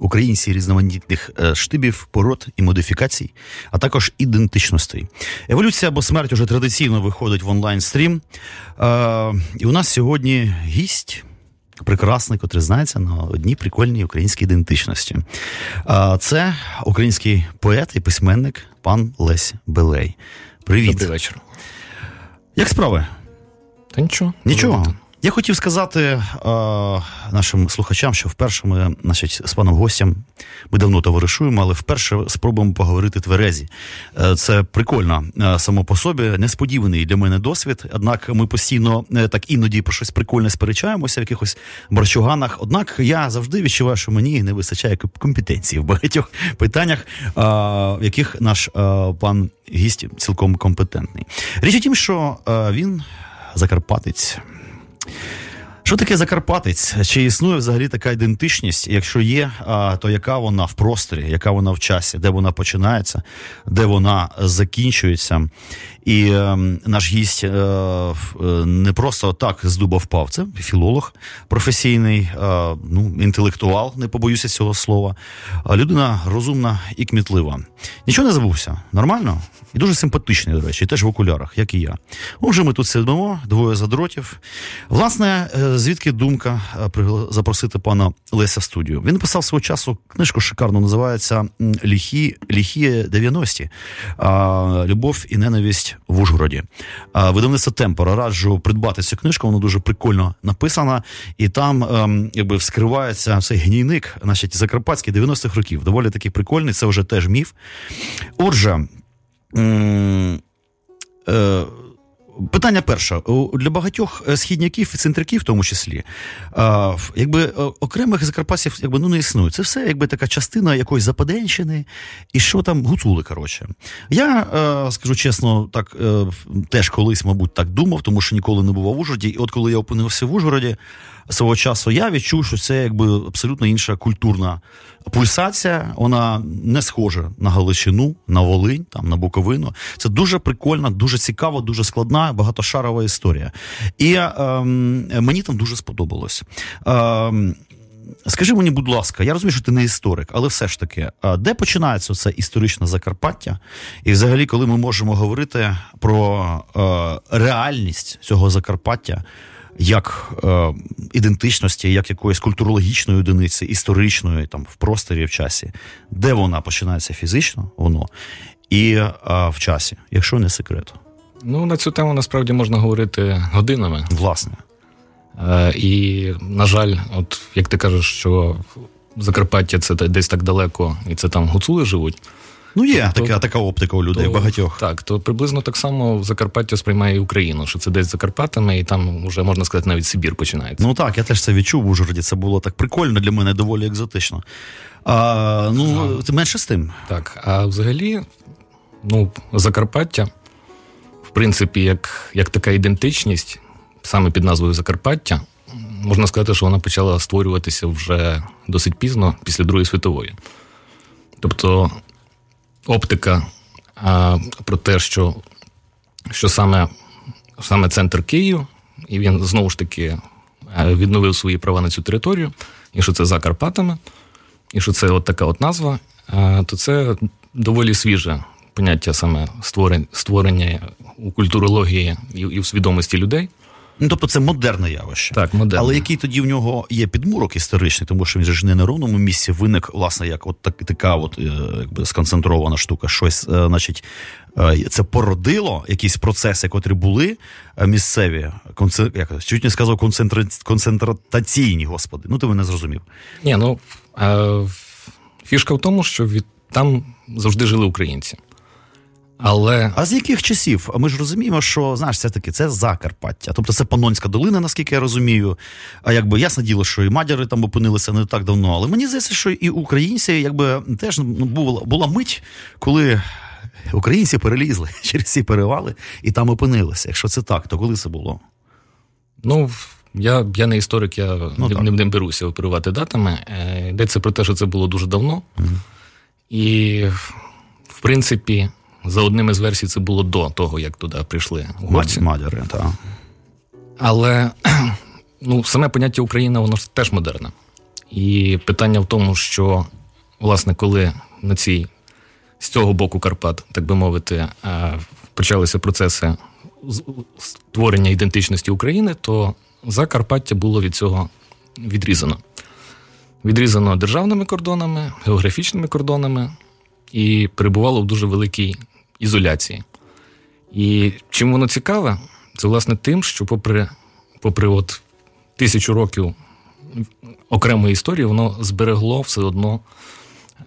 українці різноманітних е, штибів, пород і модифікацій, а також ідентичностей. Еволюція або смерть уже традиційно виходить в онлайн стрім. Е, і у нас сьогодні гість. Прекрасний, котрий знається на одній прикольній українській ідентичності. Е, це український поет і письменник пан Лесь Белей. Привіт. Добрий вечір. Як справи? Та нічого. Нічого. Я хотів сказати е, нашим слухачам, що вперше ми, значить, з паном гостям ми давно товаришуємо, але вперше спробуємо поговорити тверезі. Е, це прикольно е, само по собі, несподіваний для мене досвід. Однак ми постійно е, так іноді про щось прикольне сперечаємося в якихось борчуганах. Однак я завжди відчуваю, що мені не вистачає компетенції в багатьох питаннях, е, в яких наш е, пан гість цілком компетентний. Річ у тім, що він закарпатець. Що таке Закарпатець? Чи існує взагалі така ідентичність? Якщо є, то яка вона в просторі, яка вона в часі, де вона починається, де вона закінчується? І е, наш гість е, е, не просто так з дуба впав. Це філолог професійний, е, ну інтелектуал, не побоюся цього слова. Людина розумна і кмітлива. Нічого не забувся. Нормально і дуже симпатичний, до речі, теж в окулярах, як і я. Отже, ми тут сидимо, двоє задротів. Власне, е, звідки думка е, запросити пана Леся в студію? Він написав свого часу книжку шикарну, називається Ліхі Ліхі 90-ті. Любов і ненависть в Ужгороді. Видавництво Темпора раджу придбати цю книжку, вона дуже прикольно написана, і там ем, якби вскривається цей гнійник, значить, закарпатський 90-х років. Доволі такий прикольний, це вже теж міф. Отже. Е- Питання перше для багатьох е, східняків і центриків, в тому числі, якби е, окремих закарпатців якби ну не існує. Це все якби така частина якоїсь западенщини, і що там гуцули. Коротше, я скажу чесно, так теж колись, мабуть, так думав, тому що ніколи не бував в Ужгороді. І от коли я опинився в Ужгороді свого часу, я відчув, що це якби абсолютно інша культурна пульсація. Вона не схожа на Галичину, на Волинь, там на Буковину. Це дуже прикольна, дуже цікава, дуже складна, багатошарова історія. І е, мені там дуже сподобалось. Е, Скажи мені, будь ласка, я розумію, що ти не історик, але все ж таки, де починається це історичне Закарпаття? І, взагалі, коли ми можемо говорити про е, реальність цього Закарпаття як е, ідентичності, як якоїсь культурологічної одиниці, історичної там в просторі в часі, де вона починається фізично, воно і е, в часі, якщо не секрет. Ну на цю тему насправді можна говорити годинами. Власне. Е, І, на жаль, от як ти кажеш, що Закарпаття це десь так далеко, і це там гуцули живуть. Ну, є то, така така оптика у людей то, багатьох. Так, то приблизно так само Закарпаття сприймає і Україну, що це десь за Карпатами, і там вже можна сказати, навіть Сибір починається. Ну так, я теж це відчув в Ужгороді. Це було так прикольно для мене, доволі екзотично. А, Ну, а, менше з тим. Так, а взагалі, ну, Закарпаття, в принципі, як, як така ідентичність, саме під назвою Закарпаття. Можна сказати, що вона почала створюватися вже досить пізно, після Другої світової. Тобто оптика а, про те, що що саме саме центр Київ, і він знову ж таки відновив свої права на цю територію, і що це за Карпатами, і що це от така от назва, а, то це доволі свіже поняття саме створення, створення у культурології і, і в свідомості людей. Ну, тобто це модерне явище. Так, модерне. Але який тоді в нього є підмурок історичний, тому що він ж не на ровному місці виник, власне, як от так, така от, е, якби сконцентрована штука. Щось, е, значить, е, це породило якісь процеси, котрі були місцеві, конце, як, чуть не сказав, концентра... концентраційні, господи. Ну, ти мене зрозумів. Ні, ну фішка в тому, що від там завжди жили українці. Але а з яких часів? Ми ж розуміємо, що знаєш, все таки це Закарпаття, тобто це Панонська долина, наскільки я розумію. А якби ясне діло, що і мадяри там опинилися не так давно. Але мені здається, що і українці, якби теж ну, була була мить, коли українці перелізли через ці перевали і там опинилися. Якщо це так, то коли це було? Ну, я я не історик, я ну, не, не беруся оперувати датами. Е, йдеться про те, що це було дуже давно. Mm. І, в принципі, за одним із версій, це було до того, як туди прийшли угорці. Мадяри, так. Але ну, саме поняття Україна, воно теж модерне. І питання в тому, що, власне, коли на цій з цього боку Карпат, так би мовити, е, почалися процеси створення ідентичності України, то Закарпаття було від цього відрізано. Відрізано державними кордонами, географічними кордонами і перебувало в дуже великій ізоляції. І чим воно цікаве, це власне тим, що, попри попри от тисячу років окремої історії, воно зберегло все одно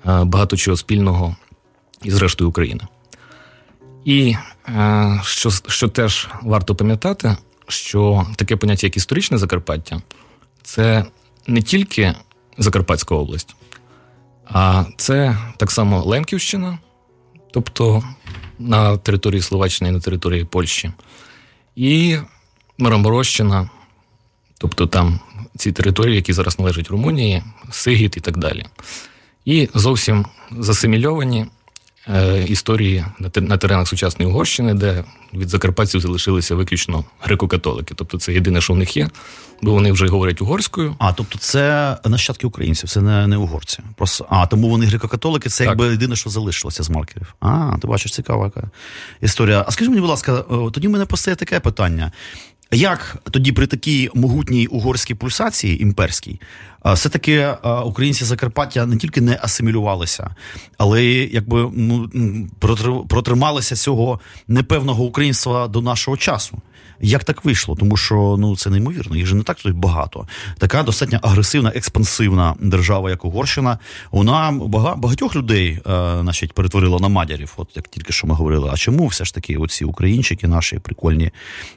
е, багато чого спільного із рештою України. І е, що, що теж варто пам'ятати, що таке поняття, як історичне Закарпаття, це не тільки Закарпатська область, а це так само Лемківщина, тобто на території Словаччини і на території Польщі, і Мараморощина, тобто там ці території, які зараз належать Румунії, Сигіт і так далі. І зовсім засимільовані історії на теренах сучасної Угорщини, де від закарпатців залишилися виключно греко-католики. Тобто це єдине, що в них є, бо вони вже говорять угорською. А тобто, це нащадки українців, це не не угорці. Просто а тому вони греко-католики, це так. якби єдине, що залишилося з маркерів. А, ти бачиш, цікава яка історія. А скажи мені, будь ласка, тоді в мене постає таке питання. Як тоді при такій могутній угорській пульсації імперській, все-таки українці Закарпаття не тільки не асимілювалися, але якби ну, протрималися цього непевного українства до нашого часу. Як так вийшло? Тому що ну це неймовірно, їх же не так тут багато. Така достатньо агресивна, експансивна держава, як Угорщина. Вона багатьох людей, е, значить, перетворила на мадярів. От як тільки що ми говорили. А чому все ж таки оці українчики, наші прикольні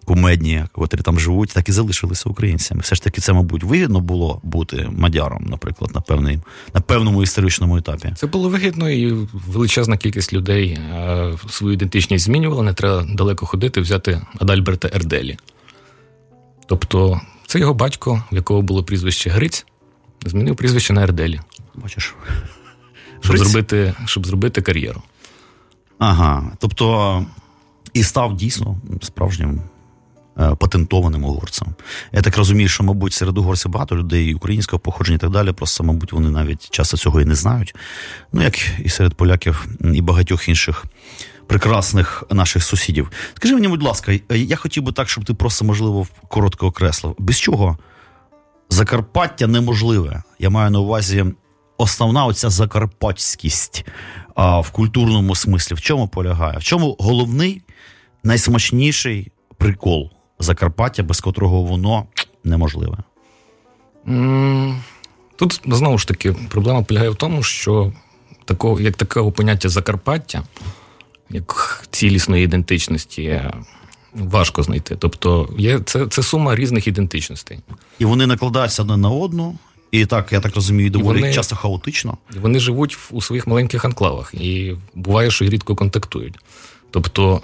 кумедні, котрі там живуть, так і залишилися українцями? Все ж таки, це, мабуть, вигідно було бути мадяром, наприклад, на певний, на певному історичному етапі. Це було вигідно, і величезна кількість людей е, свою ідентичність змінювала. Не треба далеко ходити, взяти Адальберта Ерде. Арделі. Тобто, це його батько, в якого було прізвище Гриць, змінив прізвище на Ерделі. Бачиш. Щоб зробити щоб зробити кар'єру. Ага. Тобто, і став дійсно справжнім е, патентованим угорцем. Я так розумію, що, мабуть, серед угорців багато людей українського походження і так далі. Просто, мабуть, вони навіть часто цього і не знають. Ну, як і серед поляків і багатьох інших прекрасних наших сусідів. Скажи мені, будь ласка, я хотів би так, щоб ти просто, можливо, коротко окреслив. Без чого Закарпаття неможливе. Я маю на увазі основна оця закарпатськість а, в культурному смислі. В чому полягає? В чому головний, найсмачніший прикол Закарпаття, без котрого воно неможливе? Тут знову ж таки проблема полягає в тому, що такого, як такого поняття Закарпаття як цілісної ідентичності важко знайти. Тобто є це це сума різних ідентичностей. І вони накладаються одна на одну, і так, я так розумію, доволі вони, часто хаотично. Вони живуть у своїх маленьких анклавах, і буває, що рідко контактують. Тобто,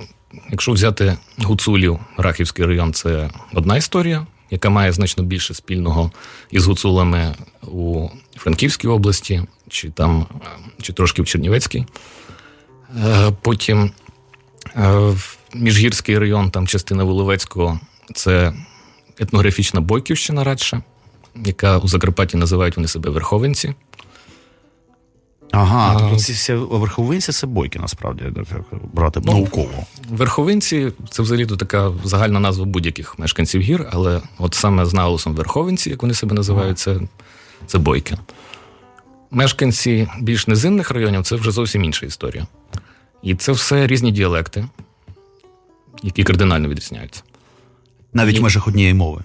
якщо взяти Гуцулів, Рахівський район, це одна історія. Яка має значно більше спільного із гуцулами у Франківській області, чи там, чи трошки в Чернівецькій. Е, потім е, Міжгірський район, там частина Воловецького, це етнографічна Бойківщина радше, яка у Закарпатті називають вони себе Верховенці. Ага, а, тобто ці всі верховинці це бойки, насправді, брати ну, науково. Верховинці це взагалі така загальна назва будь-яких мешканців гір, але от саме з наголосом Верховинці, як вони себе називають, це, це бойки. Мешканці більш низинних районів це вже зовсім інша історія. І це все різні діалекти, які кардинально відрізняються. Навіть І... в межах однієї мови.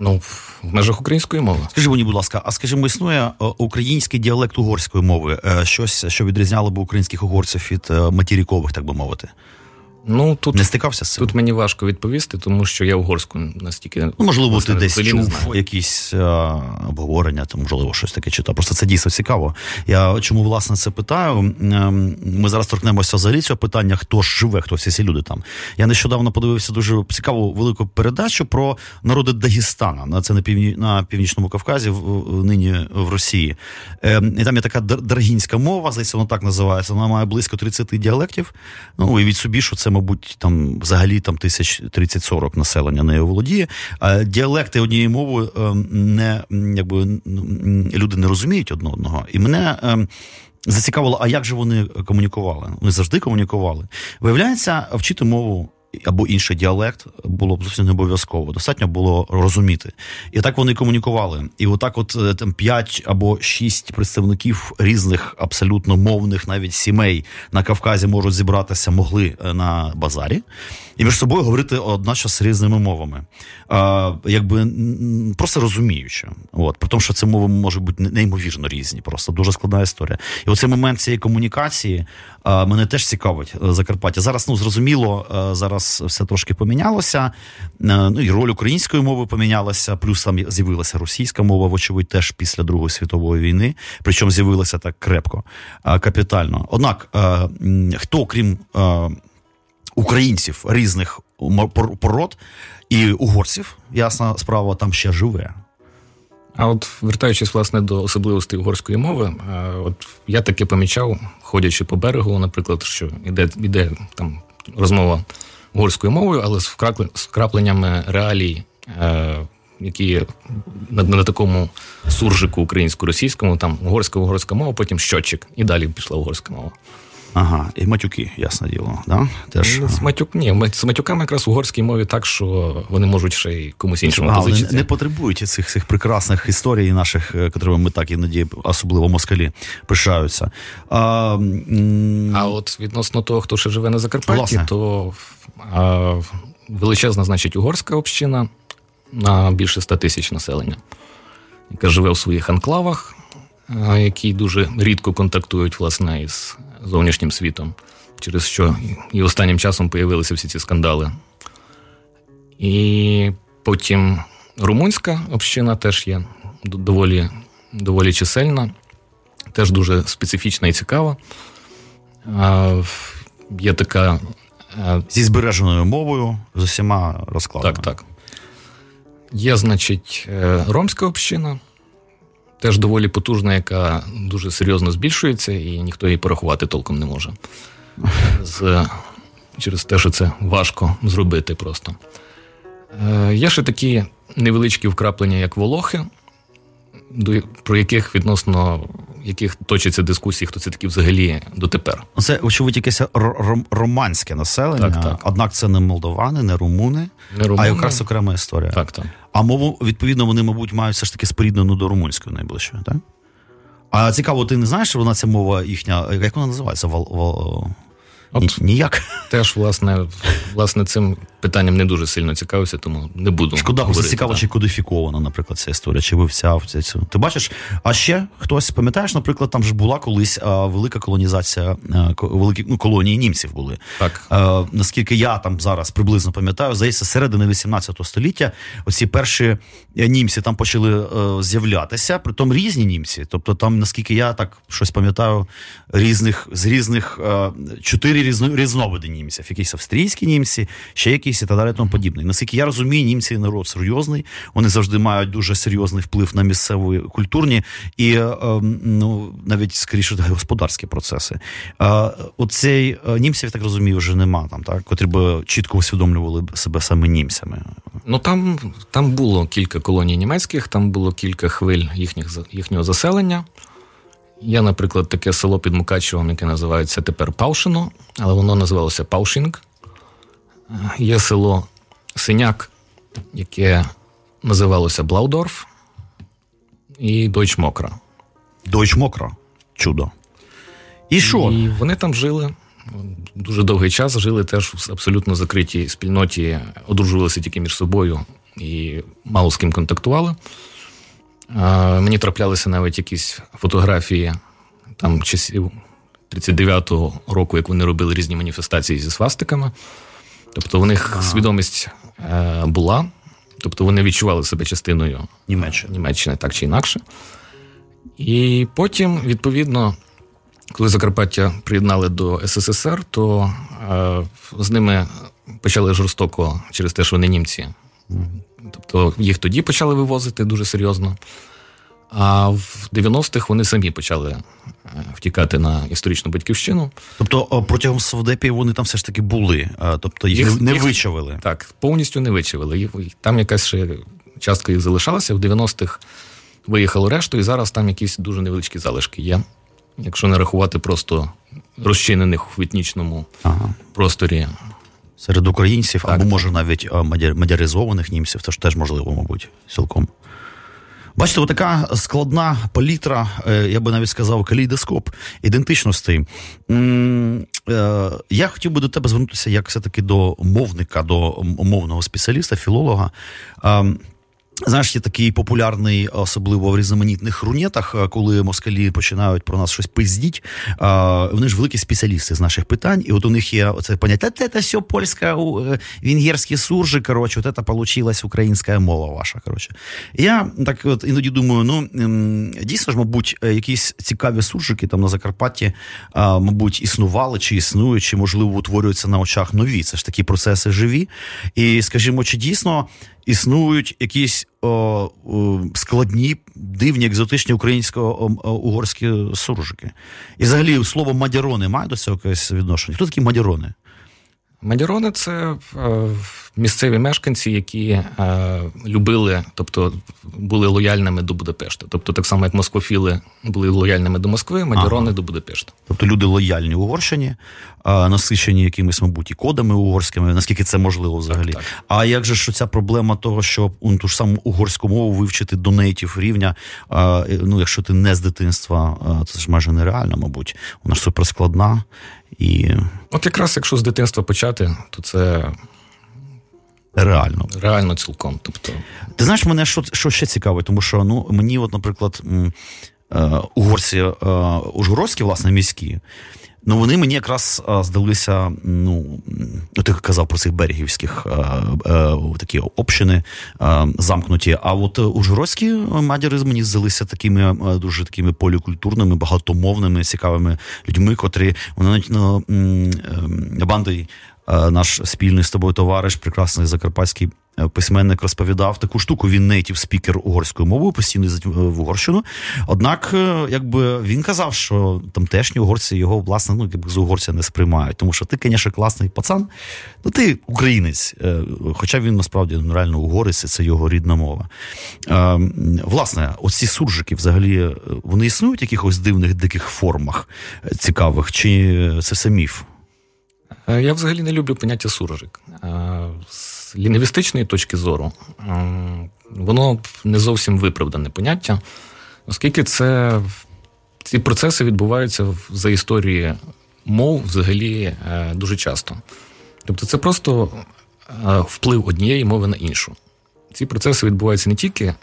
Ну, в межах української мови. Скажи мені, будь ласка, а скажімо, існує е, український діалект угорської мови? Е, щось, що відрізняло б українських угорців від е, матірікових, так би мовити? Ну, тут, Не стикався з цим? Тут мені важко відповісти, тому що я угорську настільки. Ну, можливо, власне, ти десь чув якісь а, обговорення, там, можливо, щось таке читав. Просто це дійсно цікаво. Я чому власне це питаю? Ем, Ми зараз торкнемося взагалі цього питання, хто ж живе, хто всі ці люди там. Я нещодавно подивився дуже цікаву велику передачу про народи Дагестана. На це на півні на північному Кавказі, в, нині в Росії. Ем, І там є така даргінська мова, здається, вона так називається. Вона має близько 30 діалектів. Ну, уявіть собі, що це, мабуть, там взагалі там тисяч 30-40 населення нею володіє. А діалекти однією мовою ем, не якби люди не розуміють одне одного. І мене. ем, Зацікавило, а як же вони комунікували? Вони завжди комунікували. Виявляється, вчити мову або інший діалект було б зовсім не обов'язково. Достатньо було розуміти. І так вони комунікували. І отак, от е, там п'ять або шість представників різних абсолютно мовних навіть сімей на Кавказі можуть зібратися, могли е, на базарі і між собою говорити з різними мовами. А, якби просто розуміючи. От, при тому, що це мови можуть бути неймовірно різні, просто дуже складна історія. І оцей момент цієї комунікації а, мене теж цікавить е, Закарпаття. Зараз, ну зрозуміло, е, зараз все трошки помінялося. Е, Ну і роль української мови помінялася, плюс там з'явилася російська мова, вочевидь, теж після Другої світової війни. Причому з'явилася так крепко, капітально. Однак, хто крім. Українців різних пород і угорців, ясна справа, там ще живе. А от вертаючись власне до особливостей угорської мови, е, от я таки помічав, ходячи по берегу, наприклад, що іде, іде там розмова угорською мовою, але з, вкрапленнями реалій, е, які на, на такому суржику українсько-російському, там угорська угорська мова, потім щотчик, і далі пішла угорська мова. Ага, і матюки, ясне діло. Да? Теж. Ну, З матюк, ні, з матюками якраз в угорській мові так, що вони можуть ще й комусь іншому А, позичити. не потребують цих, цих прекрасних історій наших, е, котрими ми так іноді, особливо москалі, пишаються. А, м, А от відносно того, хто ще живе на Закарпатті, Власне. то а, величезна, значить, угорська община на більше 100 тисяч населення, яка живе в своїх анклавах, які дуже рідко контактують власне із зовнішнім світом, через що і останнім часом появилися всі ці скандали. І потім румунська община теж є доволі, доволі чисельна, теж дуже специфічна і цікава. А, Є така. е, зі збереженою мовою, з усіма розкладами. Так, так. Є, значить, е, ромська община, теж доволі потужна, яка дуже серйозно збільшується, і ніхто її порахувати толком не може. З, через те, що це важко зробити просто. Е, Є ще такі невеличкі вкраплення, як волохи, до- про яких відносно яких точаться дискусії, хто це такі взагалі дотепер. Ну, Це, очевидь, якесь романське населення, Так, так. однак це не молдовани, не румуни, Не румуни. а якраз окрема історія. Так, так. А мову, відповідно, вони, мабуть, мають все ж таки споріднену до румунської найближчої, так? А цікаво, ти не знаєш, що вона ця мова їхня, як вона називається? Вал, вал... От ніяк. Теж, власне, власне, цим питанням не дуже сильно цікавився, тому не буду. Шкода, говорити, цікаво, да. чи кодифікована, наприклад, ця історія, чи вивцяв ця цю. Ти бачиш, а ще хтось, пам'ятаєш, наприклад, там ж була колись а, велика колонізація, а, великі ну, колонії німців були. Так. Е, наскільки я там зараз приблизно пам'ятаю, здається, середини 18 століття оці перші е, німці там почали е, з'являтися, притом різні німці. Тобто, там, наскільки я так щось пам'ятаю, різних з різних е, чотири різно, різновиди німців, якісь австрійські німці, ще якісь і так далі, тому подібне. Наскільки я розумію, німці народ серйозний, вони завжди мають дуже серйозний вплив на місцеві культурні і е, е, ну навіть скоріше господарські процеси. Е, оцей е, німців, я так розумію, вже нема там, так, котрі б чітко усвідомлювали себе саме німцями. Ну там, там було кілька колоній німецьких, там було кілька хвиль їхніх, їхнього заселення. Є, наприклад, таке село під Мукачевом, яке називається тепер Паушино, але воно називалося Паушинг. Є село Синяк, яке називалося Блаудорф, і Дойч Мокра. Дойч мокро. Чудо. І що? І вони там жили дуже довгий час, жили теж в абсолютно закритій спільноті, одружувалися тільки між собою і мало з ким контактували. Мені траплялися навіть якісь фотографії там часів 39-го року, як вони робили різні маніфестації зі свастиками. Тобто у них ага. свідомість е, була, тобто вони відчували себе частиною Німеччини. Німеччини так чи інакше. І потім, відповідно, коли Закарпаття приєднали до СССР, то е, з ними почали жорстоко через те, що вони німці. Тобто їх тоді почали вивозити дуже серйозно. А в 90-х вони самі почали е, втікати на історичну батьківщину. Тобто протягом Совдепі вони там все ж таки були, тобто їх, їх не їх, вичавили. Так, повністю не вичавили. Там якась ще частка їх залишалася. В 90-х виїхало решту, і зараз там якісь дуже невеличкі залишки є. Якщо не рахувати просто розчинених в етнічному ага. просторі. Серед українців, так, або може навіть мадяризованих німців, це ж теж можливо, мабуть, цілком. Бачите, така складна палітра, е, я би навіть сказав, калейдоскоп ідентичностей. Я хотів би до тебе звернутися як все-таки до мовника, до мовного спеціаліста, філолога. Ем, Знаєш, є такий популярний, особливо в різноманітних рунетах, е, коли москалі починають про нас щось пиздіть. Вони ж великі спеціалісти з наших питань, і от у них є оце поняття, це, це все польська, е, венгерські суржи, коротше, от це получилась українська мова ваша. коротше. Я так от іноді думаю, ну дійсно ж, мабуть, е, якісь цікаві суржики там на Закарпатті, мабуть, існували чи існують, чи можливо утворюються на очах нові. Це ж такі процеси живі. І скажімо, чи дійсно існують якісь о, о, складні, дивні, екзотичні українсько-угорські суржики. І взагалі слово мадярони має до цього якесь відношення? Хто такі мадярони? Мадярони це е, місцеві мешканці, які е, любили, тобто були лояльними до Будапешта. Тобто, так само, як москофіли були лояльними до Москви, мадярони ага. до Будапешта. Тобто люди лояльні Угорщині, е, насичені якимись, мабуть, і кодами угорськими, наскільки це можливо взагалі. Так, так. А як же що ця проблема того, що ну, ту ж саму угорську мову вивчити до нейтів рівня, е, ну якщо ти не з дитинства, е, це ж майже нереально, мабуть. Вона ж суперскладна. І... От якраз якщо з дитинства почати, то це. Реально. Реально цілком. Тобто... Ти знаєш, мене що що ще цікаве, тому що ну, мені, от, наприклад, е, угорці е, ужгородські, власне, міські, Ну, вони мені якраз здалися, ну, ти казав про цих берегівських такі общини замкнуті. А от ужгородські мадяри мені здалися такими дуже такими полікультурними, багатомовними, цікавими людьми, котрі вони навіть ну, банди наш спільний з тобою товариш, прекрасний закарпатський Е, письменник розповідав таку штуку. Він нейтів спікер угорською мовою, постійно в Угорщину. Однак, е, якби він казав, що тамтешні угорці його власне ну якби з угорця не сприймають, тому що ти, звісно, класний пацан, ну ти українець, е, хоча він насправді ну, реально угорець, це його рідна мова. Власне, оці суржики взагалі вони існують в якихось дивних диких формах цікавих, чи це все міф? Я взагалі не люблю поняття суржик лінгвістичної точки зору, воно не зовсім виправдане поняття, оскільки це, ці процеси відбуваються за історії мов взагалі е, дуже часто. Тобто, це просто е, вплив однієї мови на іншу. Ці процеси відбуваються не тільки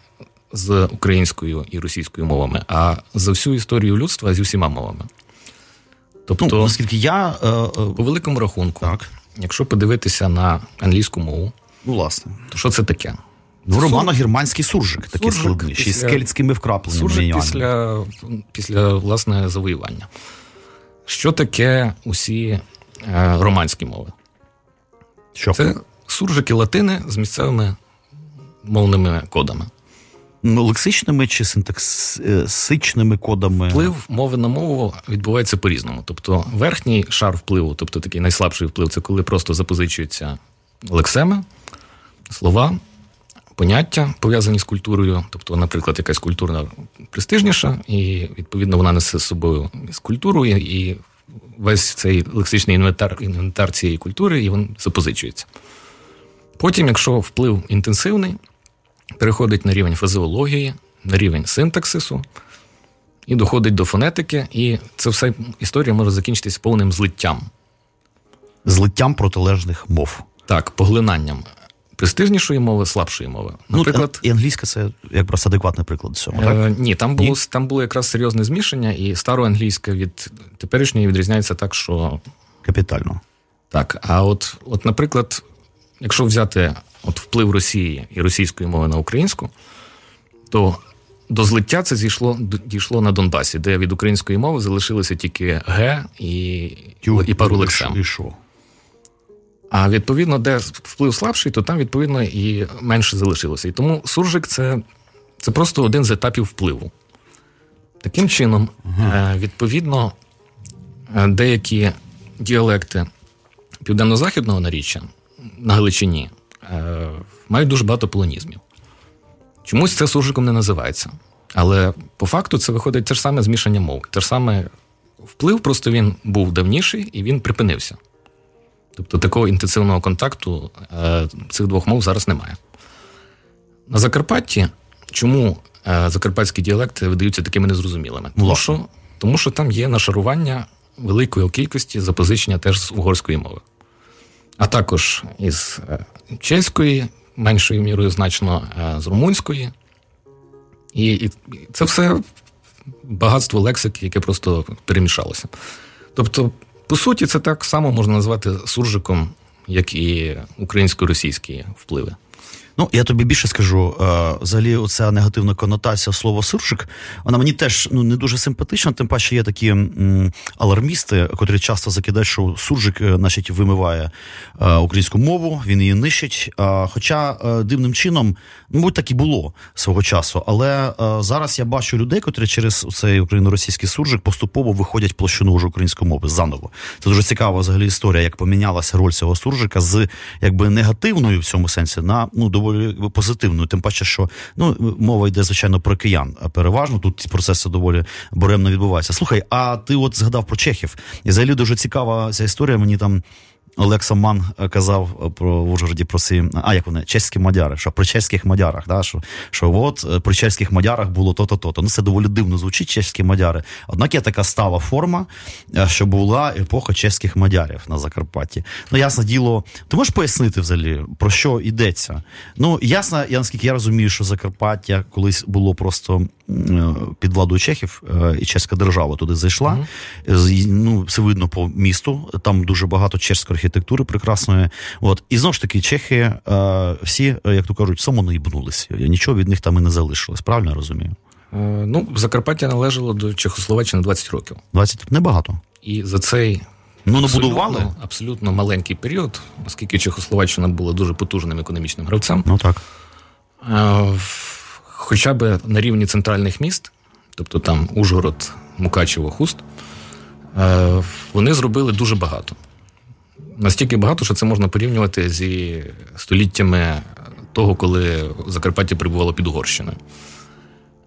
з українською і російською мовами, а за всю історію людства зі всіма мовами. Тобто, ну, наскільки я е, по великому рахунку, так. якщо подивитися на англійську мову, Ну, власне. То що це таке? Ну, Романо-германський суржик, такий складний, ще й з кельтськими вкрапленнями. Суржик після, після власне завоювання. Що таке усі е, романські мови? Що? Це суржики латини з місцевими мовними кодами. Лексичними чи синтаксичними кодами? Вплив мови на мову відбувається по-різному. Тобто, верхній шар впливу, тобто такий найслабший вплив, це коли просто запозичуються лексеми слова, поняття пов'язані з культурою, тобто, наприклад, якась культура престижніша, і відповідно вона несе з собою з культурою, і весь цей лексичний інвентар інвентар цієї культури і він запозичується. Потім, якщо вплив інтенсивний, переходить на рівень фразеології, на рівень синтаксису. І доходить до фонетики, і це все історія може закінчитись повним злиттям. Злиттям протилежних мов. Так, поглинанням. престижнішої мови, слабшої мови. Наприклад, ну, і англійська це якраз адекватний приклад цього. так? Е, ні, там було ні? там було якраз серйозне змішання, і староанглійська від теперішньої відрізняється так, що капітально. Так. А от, от, наприклад, якщо взяти от вплив Росії і російської мови на українську, то до злиття це зійшло дійшло на Донбасі, де від української мови залишилося тільки Г і Тю, і пару лексем. І що? А відповідно, де вплив слабший, то там, відповідно, і менше залишилося. І тому суржик це, це просто один з етапів впливу. Таким чином, ага. Е, відповідно, е, деякі діалекти південно-західного наріччя на Галичині е, мають дуже багато полонізмів. Чомусь це суржиком не називається. Але по факту це виходить те ж саме змішання мов. Те ж саме вплив, просто він був давніший і він припинився. Тобто такого інтенсивного контакту е, цих двох мов зараз немає. На Закарпатті чому е, закарпатські діалекти видаються такими незрозумілими? Тому що, тому що там є нашарування великої кількості запозичення теж з угорської мови. А також із е, чеської, меншою мірою значно з румунської. І, і це все багатство лексики, яке просто перемішалося. Тобто, по суті, це так само можна назвати суржиком, як і українсько-російські впливи. Ну, я тобі більше скажу, е, взагалі, оця негативна конотація слова суржик, вона мені теж ну не дуже симпатична. Тим паче є такі алармісти, котрі часто закидають, що суржик, е, значить, вимиває е, українську мову, він її нищить. Хоча дивним чином, мабуть, так і було свого часу. Але зараз я бачу людей, котрі через цей україно-російський суржик поступово виходять площину вже української мови заново. Це дуже цікава взагалі історія, як помінялася роль цього суржика з якби негативною в цьому сенсі на ну доволі позитивною. Тим паче, що ну мова йде звичайно про киян. А переважно тут ці процеси доволі боремно відбуваються. Слухай, а ти от згадав про чехів? І взагалі дуже цікава ця історія. Мені там Олекса Ман е, казав е, про в Ужгороді про ці, а як вони чеські мадяри, що при чеських мадярах, да, що що от е, при чеських мадярах було то-то, то-то. Ну це доволі дивно звучить чеські мадяри. Однак є така стала форма, що була епоха чеських мадярів на Закарпатті. Ну, ясне діло, ти можеш пояснити взагалі, про що йдеться? Ну, ясно, я наскільки я розумію, що Закарпаття колись було просто під владою Чехів, і чеська держава туди зайшла. Mm-hmm. Ну, Це видно по місту. Там дуже багато чеської архітектури прекрасної. От і знову ж таки, чехи е, всі, е, як то кажуть, самонаїбнулися. Нічого від них там і не залишилось. Правильно я розумію? Е, ну, Закарпаття належало до Чехословаччини 20 років. 20 небагато. І за цей. Ну, набудували абсолютно, абсолютно маленький період, оскільки Чехословаччина була дуже потужним економічним гравцем. Ну так. Хоча б на рівні центральних міст, тобто там Ужгород, Мукачево, Хуст, вони зробили дуже багато настільки багато, що це можна порівнювати зі століттями того, коли Закарпаття перебувало під Угорщиною.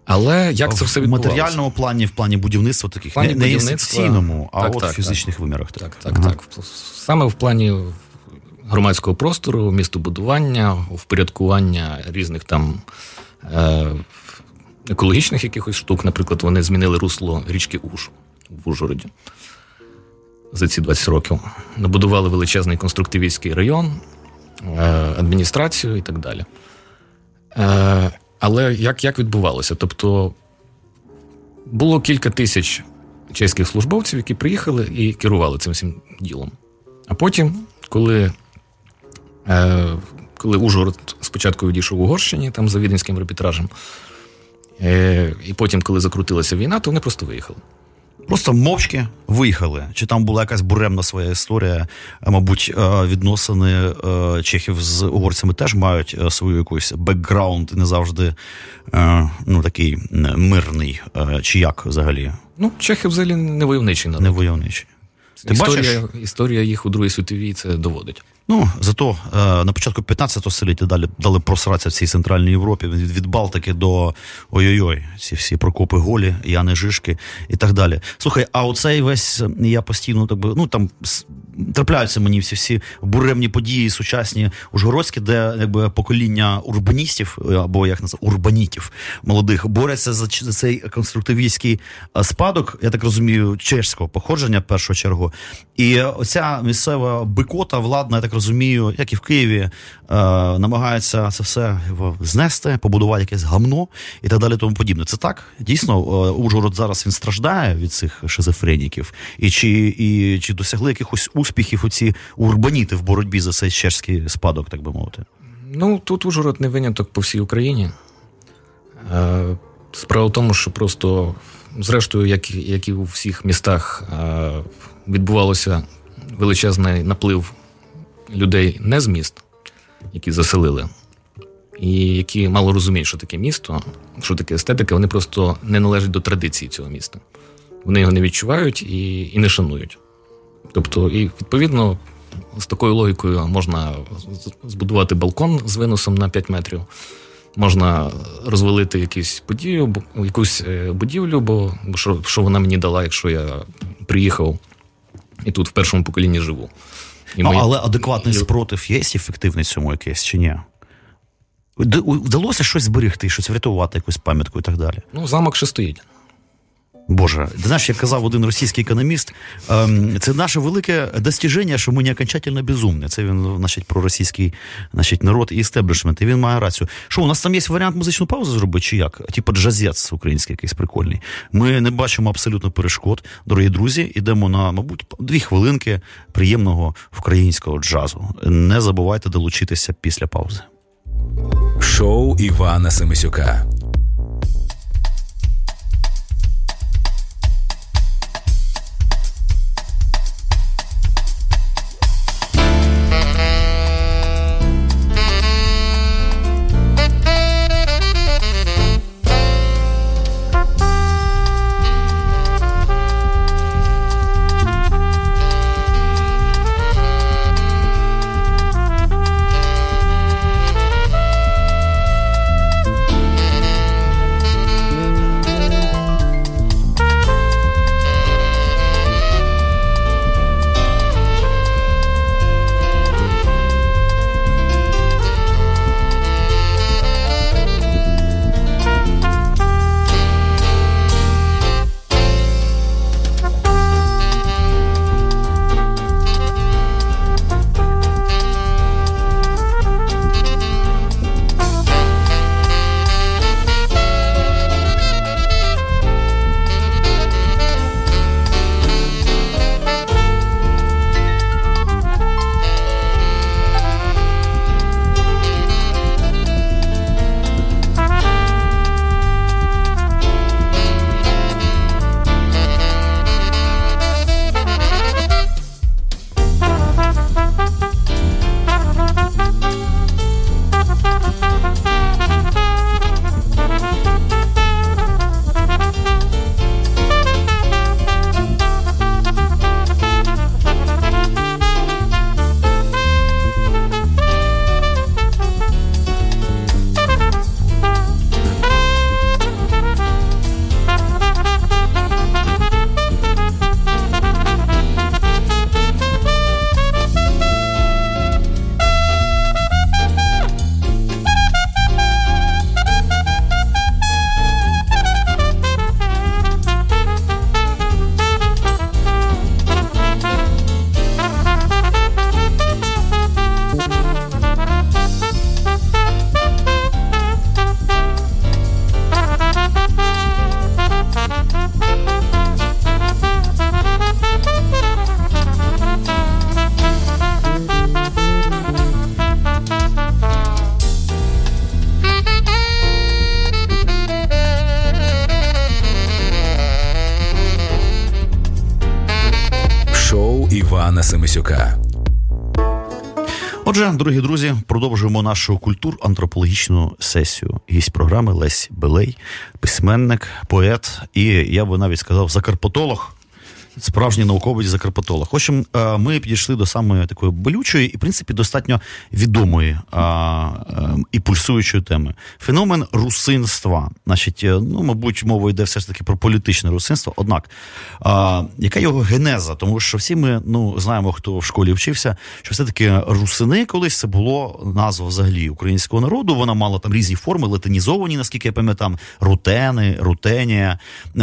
Але як це все відбувалося? В матеріальному плані, в плані будівництва таких в плані не, інвестиційному, а так, от так, фізичних так. вимірах. Так, так, ага. так. Саме в плані громадського простору, містобудування, впорядкування різних там е, екологічних якихось штук. Наприклад, вони змінили русло річки Уж в Ужгороді за ці 20 років. Набудували величезний конструктивістський район, е, адміністрацію і так далі. Е, але як як відбувалося? Тобто було кілька тисяч чеських службовців, які приїхали і керували цим всім ділом. А потім, коли е, коли Ужгород спочатку відійшов Угорщині там за віденським арбітражем, і потім, коли закрутилася війна, то вони просто виїхали. Просто мовчки виїхали. Чи там була якась буремна своя історія? Мабуть, е, відносини е, чехів з угорцями теж мають е, свою якусь бекграунд, не завжди ну такий мирний. Чи як взагалі? Ну, чехи взагалі не войовничі народ. Не войовничі. Ти історія, бачиш? історія їх у Другій світовій це доводить. Ну зато е, на початку 15 століття далі дали просратися в цій центральній Європі від, від Балтики до ой-ой-ой, ці всі Прокопи Голі, Яни Жишки і так далі. Слухай, а оцей весь я постійно так би ну там трапляються мені всі всі буремні події сучасні ужгородські, де якби покоління урбаністів або як називається, урбанітів молодих борються за, цей конструктивістський спадок, я так розумію, чешського походження в першу чергу. І оця місцева бикота владна, я так розумію, як і в Києві, е, намагається це все знести, побудувати якесь гамно і так далі. Тому подібне. Це так дійсно Ужгород зараз він страждає від цих шизофреніків, і чи і чи досягли якихось успіхів оці урбаніти в боротьбі за цей чешський спадок, так би мовити? Ну тут Ужгород не виняток по всій Україні. Е, справа в тому, що просто, зрештою, як як і у всіх містах, е, відбувалося величезний наплив людей не з міст, які заселили, і які мало розуміють, що таке місто, що таке естетика, вони просто не належать до традиції цього міста. Вони його не відчувають і, і не шанують. Тобто, і відповідно. З такою логікою можна збудувати балкон з виносом на 5 метрів, можна розвалити якусь подію, якусь е, будівлю, бо що що вона мені дала, якщо я приїхав і тут в першому поколінні живу. І ну, ми... Але адекватний спротив є ефективний цьому якийсь чи ні? Вдалося щось зберегти, щось врятувати, якусь пам'ятку і так далі. Ну, замок ще стоїть. Боже, ти знаєш, як казав один російський економіст, ем, це наше велике достіження, що ми не окончательно безумні. Це він, значить, про російський значить, народ і істеблішмент. І він має рацію. Що, у нас там є варіант музичну паузу зробити, чи як? Типу джазець український якийсь прикольний. Ми не бачимо абсолютно перешкод. Дорогі друзі, йдемо на, мабуть, дві хвилинки приємного українського джазу. Не забувайте долучитися після паузи. Шоу Івана. Семисюка. Дорогі друзі, продовжуємо нашу культур-антропологічну сесію. Гість програми Лесь Белей, письменник, поет і я би навіть сказав закарпатолог. Справжній науковець Закарпатолог. В е, ми підійшли до самої такої болючої і, в принципі, достатньо відомої а, е, і пульсуючої теми. Феномен русинства. Значить, е, ну, мабуть, мова йде все ж таки про політичне русинство. Однак, яка його генеза? Тому що всі ми ну, знаємо, хто в школі вчився, що все-таки русини колись це було назва взагалі українського народу. Вона мала там різні форми, латинізовані, наскільки я пам'ятаю, рутени, рутенія.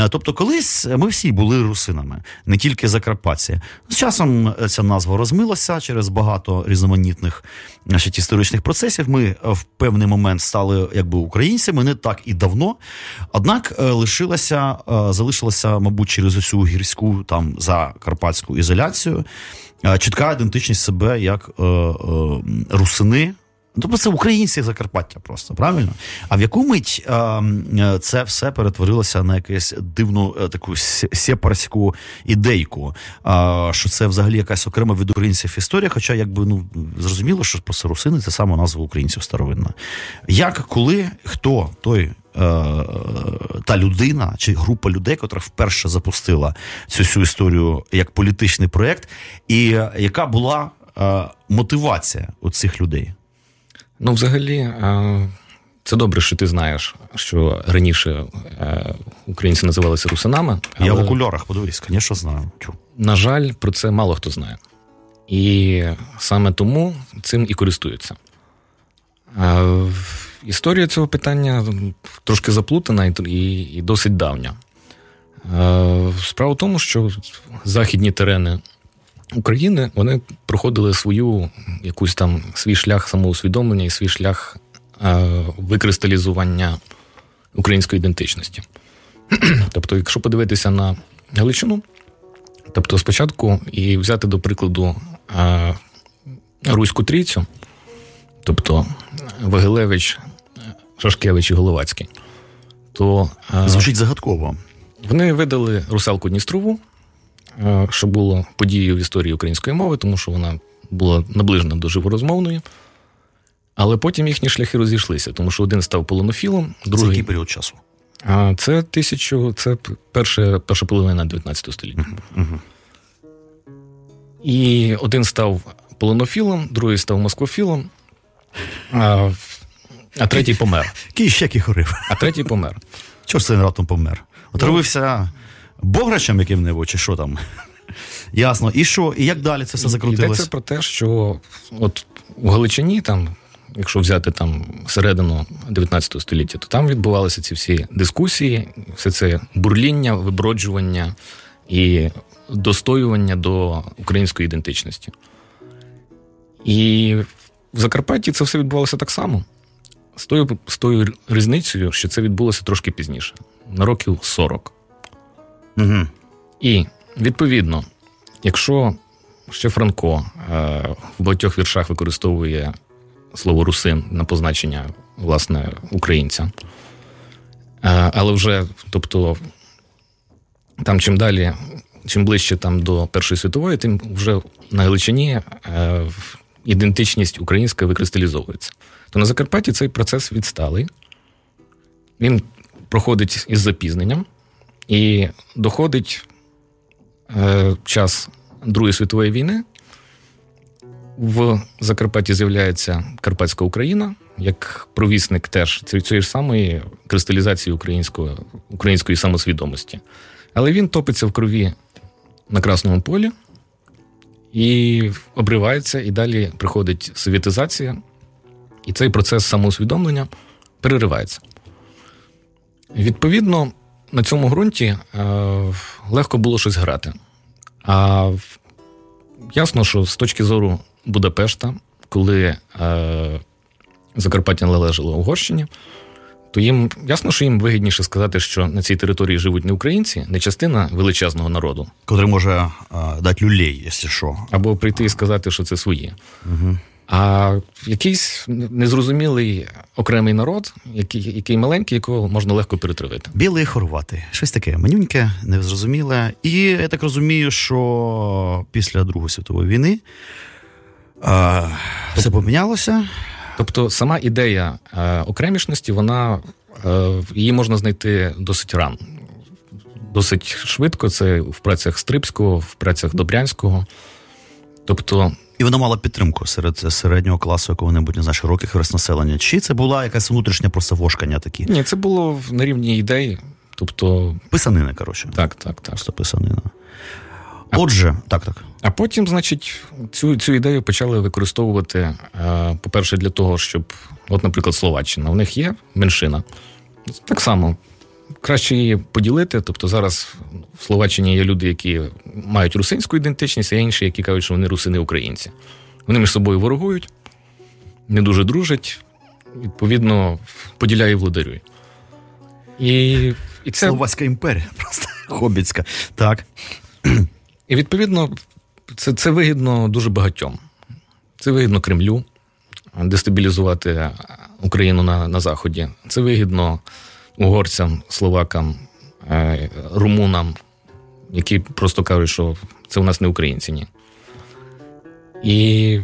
Тобто, колись ми всі були русинами не тільки Закарпаття. З часом ця назва розмилася через багато різноманітних значить, історичних процесів. Ми в певний момент стали якби українцями, не так і давно. Однак е, лишилася, е, залишилася, мабуть, через усю гірську там закарпатську ізоляцію. Е, чітка ідентичність себе як е, е, русини, Тобто це українське Закарпаття просто, правильно? А в яку мить е, це все перетворилося на якусь дивну е, таку сепарську ідейку, е, що це взагалі якась окрема від українців історія, хоча якби ну зрозуміло, що просто русини це саме назва українців старовинна. Як, коли, хто той? Е, та людина чи група людей, яка вперше запустила цю всю історію як політичний проєкт, і яка була е, мотивація у цих людей? Ну, взагалі, е, це добре, що ти знаєш, що раніше е, українці називалися русинами. Але, Я в окулярах подивись, звісно, знаю. На жаль, про це мало хто знає. І саме тому цим і користуються. Е, історія цього питання трошки заплутана і, і досить давня. Справа в тому, що західні терени України вони проходили свою якусь там свій шлях самоусвідомлення і свій шлях е, викристалізування української ідентичності. Тобто, якщо подивитися на Галичину, тобто спочатку і взяти до прикладу е, Руську трійцю, тобто Вагилевич, Шашкевич і Головацький, то е, звучить загадково. Вони видали русалку Дністрову. Е, що було подією в історії української мови, тому що вона була наближена до живорозмовної. Але потім їхні шляхи розійшлися, тому що один став полонофілом, другий. Це який період часу? А це тисячу, це перша, перша половина 19 століття. Uh-huh. І один став полонофілом, другий став москофілом, а а третій помер. Кий ще хорив. А третій помер. Чого ж це раптом помер? Отравився Бограчем яким-небудь, чи що там? Ясно. І що? І як далі це все закрутилося? Йдеться про те, що от у Галичині, там, якщо взяти там середину 19 століття, то там відбувалися ці всі дискусії, все це бурління, виброджування і достоювання до української ідентичності. І в Закарпатті це все відбувалося так само. З тою, з тою різницею, що це відбулося трошки пізніше, на років 40. Угу. І відповідно, якщо ще Франко е, в багатьох віршах використовує слово русин на позначення власне українця, е, але вже, тобто, там чим далі, чим ближче там до Першої світової, тим вже на Галичині е, ідентичність українська викристалізовується. То на Закарпатті цей процес відсталий, він проходить із запізненням. І доходить е, час Другої світової війни. В Закарпатті з'являється Карпатська Україна як провісник теж цієї ж самої кристалізації української української самосвідомості. Але він топиться в крові на Красному полі і обривається, і далі приходить совєтизація, і цей процес самоусвідомлення переривається. Відповідно, на цьому ґрунті е, легко було щось грати. А ясно, що з точки зору Будапешта, коли е, Закарпаття належало Угорщині, то їм ясно, що їм вигідніше сказати, що на цій території живуть не українці, не частина величезного народу, котрий може е, дати люлей, якщо що. Або прийти і сказати, що це свої. Угу. А якийсь незрозумілий окремий народ, який який маленький, якого можна легко перетравити. Білий хорвати. Щось таке манюньке, незрозуміле. І я так розумію, що після Другої світової війни а, все помінялося. Тобто, сама ідея а, окремішності, вона а, її можна знайти досить рано. досить швидко. Це в працях Стрипського, в працях Добрянського. Тобто. І вона мала підтримку серед середнього класу якого-небудь не знаю, широких верст населення. Чи це була якась внутрішня просто вошкання такі? Ні, це було на рівні ідеї. Тобто. Писанина, коротше. Так, так, так. Просто писанина. Отже, так, так. А потім, значить, цю цю ідею почали використовувати, е, по-перше, для того, щоб, от, наприклад, Словаччина, у них є меншина. Так само, краще її поділити. Тобто зараз в Словаччині є люди, які мають русинську ідентичність, а інші, які кажуть, що вони русини українці. Вони між собою ворогують, не дуже дружать, відповідно, поділяє владарює. І, і це... Словацька імперія, просто хобіцька. Так. І відповідно, це це вигідно дуже багатьом. Це вигідно Кремлю дестабілізувати Україну на на Заході. Це вигідно угорцям, словакам, е, румунам, які просто кажуть, що це у нас не українці. ні. І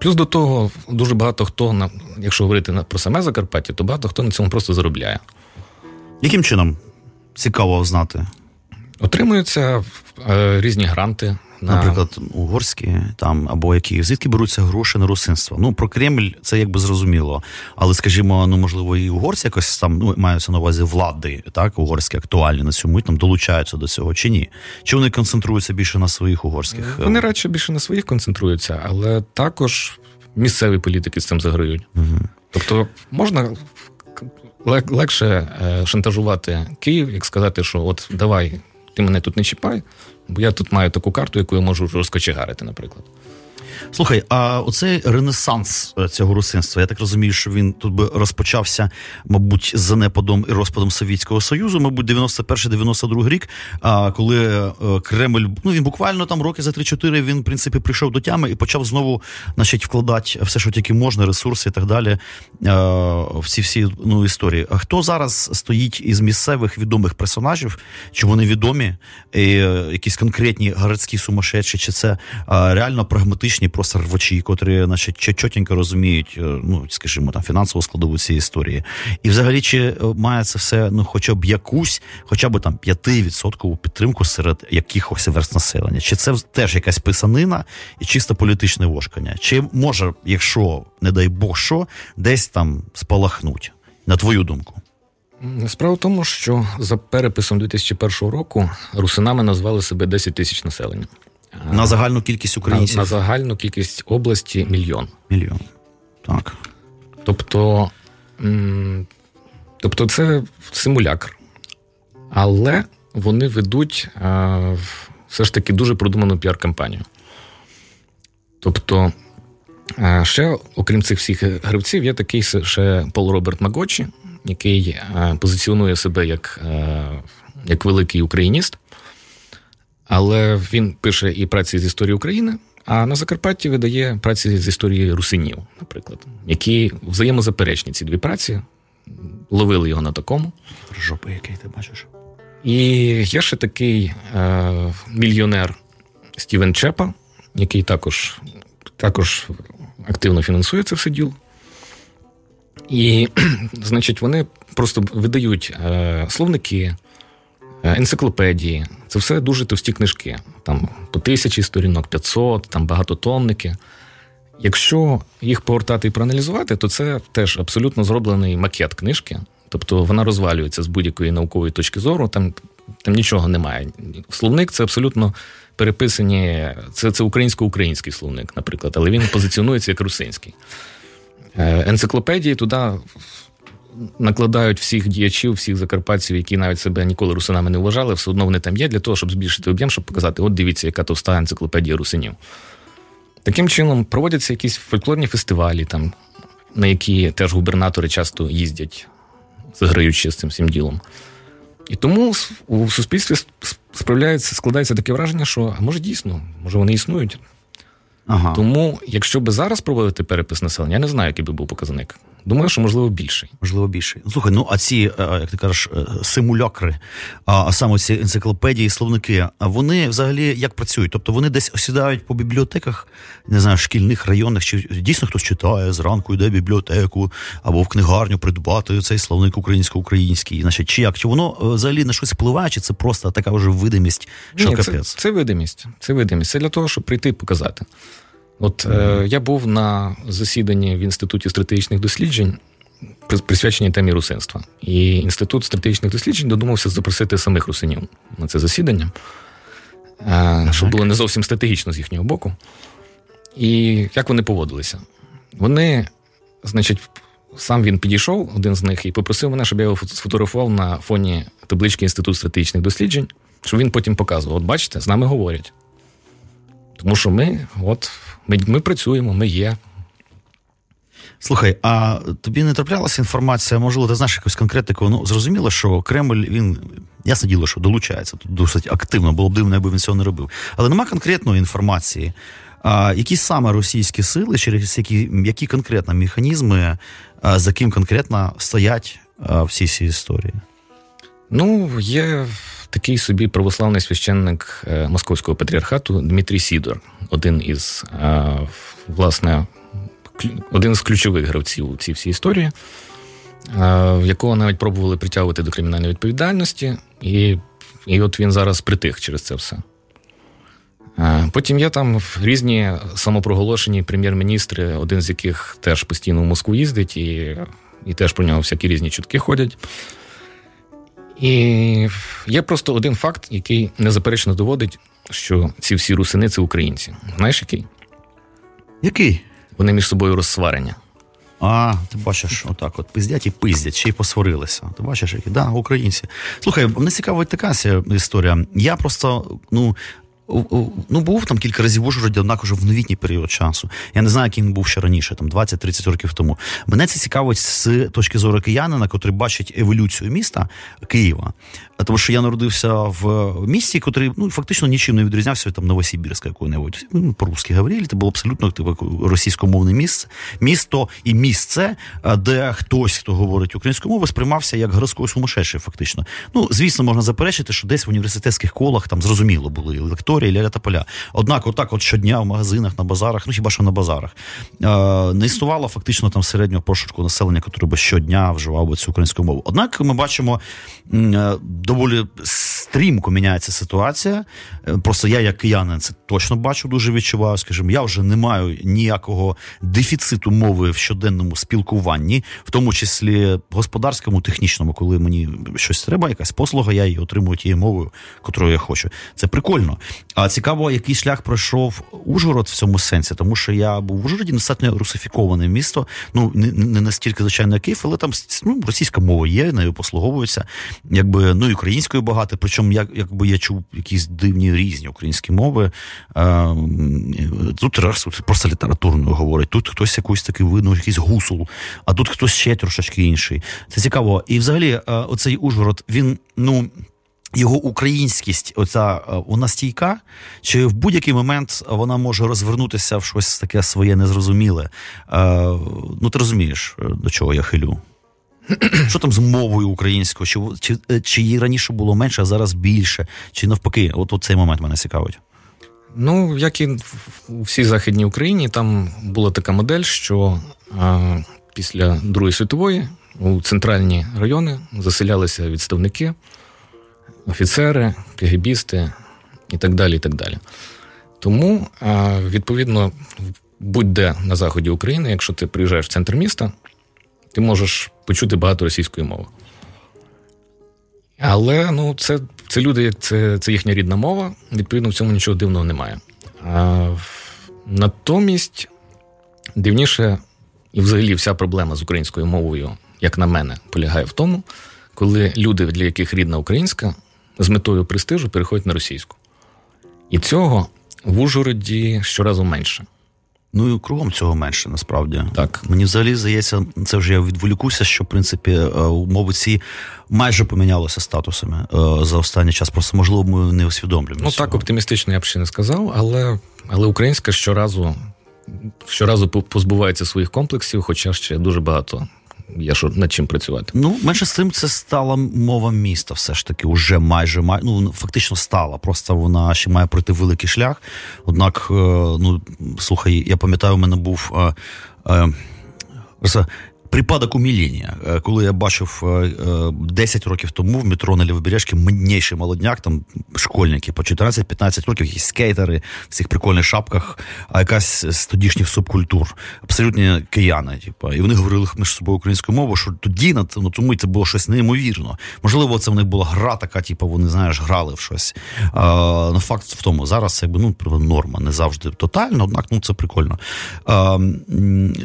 плюс до того, дуже багато хто, якщо говорити про саме Закарпаття, то багато хто на цьому просто заробляє. Яким чином цікаво знати? Отримуються е, різні гранти. На... Наприклад, угорські там або які звідки беруться гроші на русинство. Ну про Кремль це якби зрозуміло. Але скажімо, ну можливо, і угорці якось там ну маються на увазі влади, так угорські актуальні на цьому там долучаються до цього чи ні? Чи вони концентруються більше на своїх угорських? Вони е, радше більше на своїх концентруються, але також місцеві політики з цим заграють. Угу. Тобто можна легше е, шантажувати Київ, як сказати, що от давай ти мене тут не чіпай, бо я тут маю таку карту, яку я можу розкочегарити, наприклад. Слухай, а оцей ренесанс е, цього русинства, я так розумію, що він тут би розпочався, мабуть, з занепадом і розпадом Совєтського Союзу, мабуть, 91-92 рік, коли е, Кремль, ну він буквально там роки за 3-4 він, в принципі, прийшов до тями і почав знову значить, вкладати все, що тільки можна, ресурси і так далі, е, в ці всі ну, історії. А хто зараз стоїть із місцевих відомих персонажів, чи вони відомі, і якісь конкретні городські сумасшедші, чи це реально прагматичні? Просто рвачі, котрі значить, чотенько розуміють, е, ну скажімо, там фінансову складову цієї історії. І взагалі, чи е, має це все ну, хоча б якусь, хоча б там 5% підтримку серед якихось верст населення? Чи це теж якась писанина і чисто політичне вошкання? Чи може, якщо, не дай Бог, що, десь там спалахнуть, на твою думку? Справа в тому, що за переписом 2001 року русинами назвали себе 10 тисяч населення. На загальну кількість українців? На, на загальну кількість області мільйон. Мільйон. Так. Тобто, тобто це симулякр. Але вони ведуть а, все ж таки дуже продуману піар-кампанію. Тобто, а, ще, окрім цих всіх гравців, є такий ще Пол Роберт Магочі, який а, позиціонує себе як, як великий україніст. Але він пише і праці з історії України, а на Закарпатті видає праці з історії русинів, наприклад, які взаємозаперечні ці дві праці. Ловили його на такому. Жопи, який ти бачиш. І є ще такий е, мільйонер Стівен Чепа, який також також активно фінансує це все діло. І, значить, вони просто видають е, словники, енциклопедії. Це все дуже товсті книжки. Там по тисячі сторінок, 500, там багатотомники. Якщо їх повертати і проаналізувати, то це теж абсолютно зроблений макет книжки. Тобто вона розвалюється з будь-якої наукової точки зору, там там нічого немає. Словник це абсолютно переписані, це це українсько-український словник, наприклад, але він позиціонується як русинський. Е, енциклопедії туди накладають всіх діячів, всіх закарпатців, які навіть себе ніколи русинами не вважали, все одно вони там є для того, щоб збільшити об'єм, щоб показати, от дивіться, яка товста енциклопедія русинів. Таким чином проводяться якісь фольклорні фестивалі, там, на які теж губернатори часто їздять, заграючи з цим всім ділом. І тому у суспільстві справляється, складається таке враження, що а може дійсно, може вони існують. Ага. Тому, якщо би зараз проводити перепис населення, я не знаю, який би був показник. Думаю, що можливо більший. Можливо, більший. Слухай, ну а ці, е, як ти кажеш, е, симулякри, а саме ці енциклопедії, словники, вони взагалі як працюють? Тобто вони десь осідають по бібліотеках, не знаю, шкільних районних, чи дійсно хтось читає зранку, йде в бібліотеку або в книгарню придбати цей словник українсько-український. Значить, чи як? Чи воно е, взагалі на щось впливає, чи це просто така вже видимість, що Ні, капець? Це, це видимість. Це видимість. Це для того, щоб прийти і показати. От е, я був на засіданні в інституті стратегічних досліджень, присвяченій темі русинства. І інститут стратегічних досліджень додумався запросити самих русинів на це засідання, е, щоб було не зовсім стратегічно з їхнього боку. І як вони поводилися? Вони, значить, сам він підійшов, один з них, і попросив мене, щоб я його сфотографував на фоні таблички Інституту стратегічних досліджень, щоб він потім показував: от бачите, з нами говорять. Тому що ми, от, ми, ми працюємо, ми є. Слухай, а тобі не траплялася інформація, можливо, ти знаєш якусь конкретику? Ну, зрозуміло, що Кремль, він ясно діло, що долучається тут досить активно, було б дивно, якби він цього не робив. Але нема конкретної інформації. А, Які саме російські сили, через які які конкретно механізми, а, за ким конкретно стоять а, всі ці історії? Ну, є такий собі православний священник е, Московського патріархату Дмитрій Сідор, один із е, власне один з ключових гравців у цій всій історії, е, якого навіть пробували притягувати до кримінальної відповідальності, і і от він зараз притих через це все. Потім є там різні самопроголошені прем'єр-міністри, один з яких теж постійно в Москву їздить, і і теж про нього всякі різні чутки ходять. І є просто один факт, який незаперечно доводить, що ці всі русини це українці. Знаєш який? Який? Вони між собою розсварення. А, ти бачиш, отак от пиздять і пиздять, ще й посварилися. Ти бачиш, які да, українці. Слухай, мене цікавить така історія. Я просто, ну, Ну, був там кілька разів в Ужгороді, однак уже в новітній період часу. Я не знаю, яким він був ще раніше, там 20-30 років тому. Мене це цікавить з точки зору киянина, котрий бачить еволюцію міста Києва. Тому що я народився в місті, який ну, фактично нічим не відрізнявся від там Новосибірська якого-небудь. Ну, по-русски говорили, це було абсолютно типу, російськомовне місце, місто і місце, де хтось, хто говорить українською мовою, сприймався як городською сумасшедший, фактично. Ну, звісно, можна заперечити, що десь в університетських колах там зрозуміло були лекторії, ляля та поля. Однак, отак, от щодня в магазинах, на базарах, ну хіба що на базарах, не існувало фактично там середнього пошуку населення, який би щодня вживав би цю українську мову. Однак ми бачимо доволі стрімко міняється ситуація. Е, просто я, як киянин, це точно бачу, дуже відчуваю. Скажімо, я вже не маю ніякого дефіциту мови в щоденному спілкуванні, в тому числі господарському, технічному, коли мені щось треба, якась послуга, я її отримую тією мовою, котрою я хочу. Це прикольно. А цікаво, який шлях пройшов Ужгород в цьому сенсі, тому що я був в Ужгороді достатньо русифіковане місто. Ну не, настільки звичайно, як Київ, але там ну, російська мова є, нею послуговуються, якби ну і українською багато. Причому як якби я чув якісь дивні різні українські мови. А, Тут раз просто літературною говорить, тут хтось якийсь такий видно, якийсь гусул, а тут хтось ще трошечки інший. Це цікаво. І взагалі, оцей Ужгород, він ну. Його українськість, оця вона стійка, чи в будь-який момент вона може розвернутися в щось таке своє незрозуміле? Ну, ти розумієш, до чого я хилю? Що там з мовою українською? Чи чи, е, чи її раніше було менше, а зараз більше? Чи навпаки, от, от цей момент мене цікавить. Ну, як і у всій Західній Україні, там була така модель, що а, після Другої світової у центральні райони заселялися відставники, офіцери, кегебісти і так далі. і так далі. Тому, а, відповідно, будь-де на заході України, якщо ти приїжджаєш в центр міста, ти можеш почути багато російської мови. Але ну, це це люди, це це їхня рідна мова, відповідно, в цьому нічого дивного немає. А, Натомість дивніше, і взагалі вся проблема з українською мовою, як на мене, полягає в тому, коли люди, для яких рідна українська, з метою престижу переходять на російську. І цього в Ужгороді щоразу менше. Ну і кругом цього менше насправді. Так. Мені взагалі здається, це вже я відволікуся, що в принципі е, умови ці майже помінялися статусами е, за останній час. Просто можливо, ми не усвідомлюємо. Ну цього. так оптимістично я б ще не сказав, але але українська щоразу щоразу позбувається своїх комплексів, хоча ще дуже багато є що над чим працювати. Ну, менше з тим, це стала мова міста, все ж таки, уже майже май, ну фактично стала. Просто вона ще має пройти великий шлях. Однак, е, ну слухай, я пам'ятаю, у мене був. Е, е, Припадок уміління, е, коли я бачив 10 е, е, років тому в метро на Лівобережці модніший молодняк, там школьники по 14-15 років, якісь скейтери в цих прикольних шапках, а якась з тодішніх субкультур, абсолютні кияни. Типу. І вони говорили між собою українською мовою, що тоді на ну, тому це було щось неймовірно. Можливо, це в них була гра така, типу, вони знаєш, грали в щось. А, ну, Факт в тому, зараз якби ну, норма, не завжди тотально, однак ну, це прикольно. А,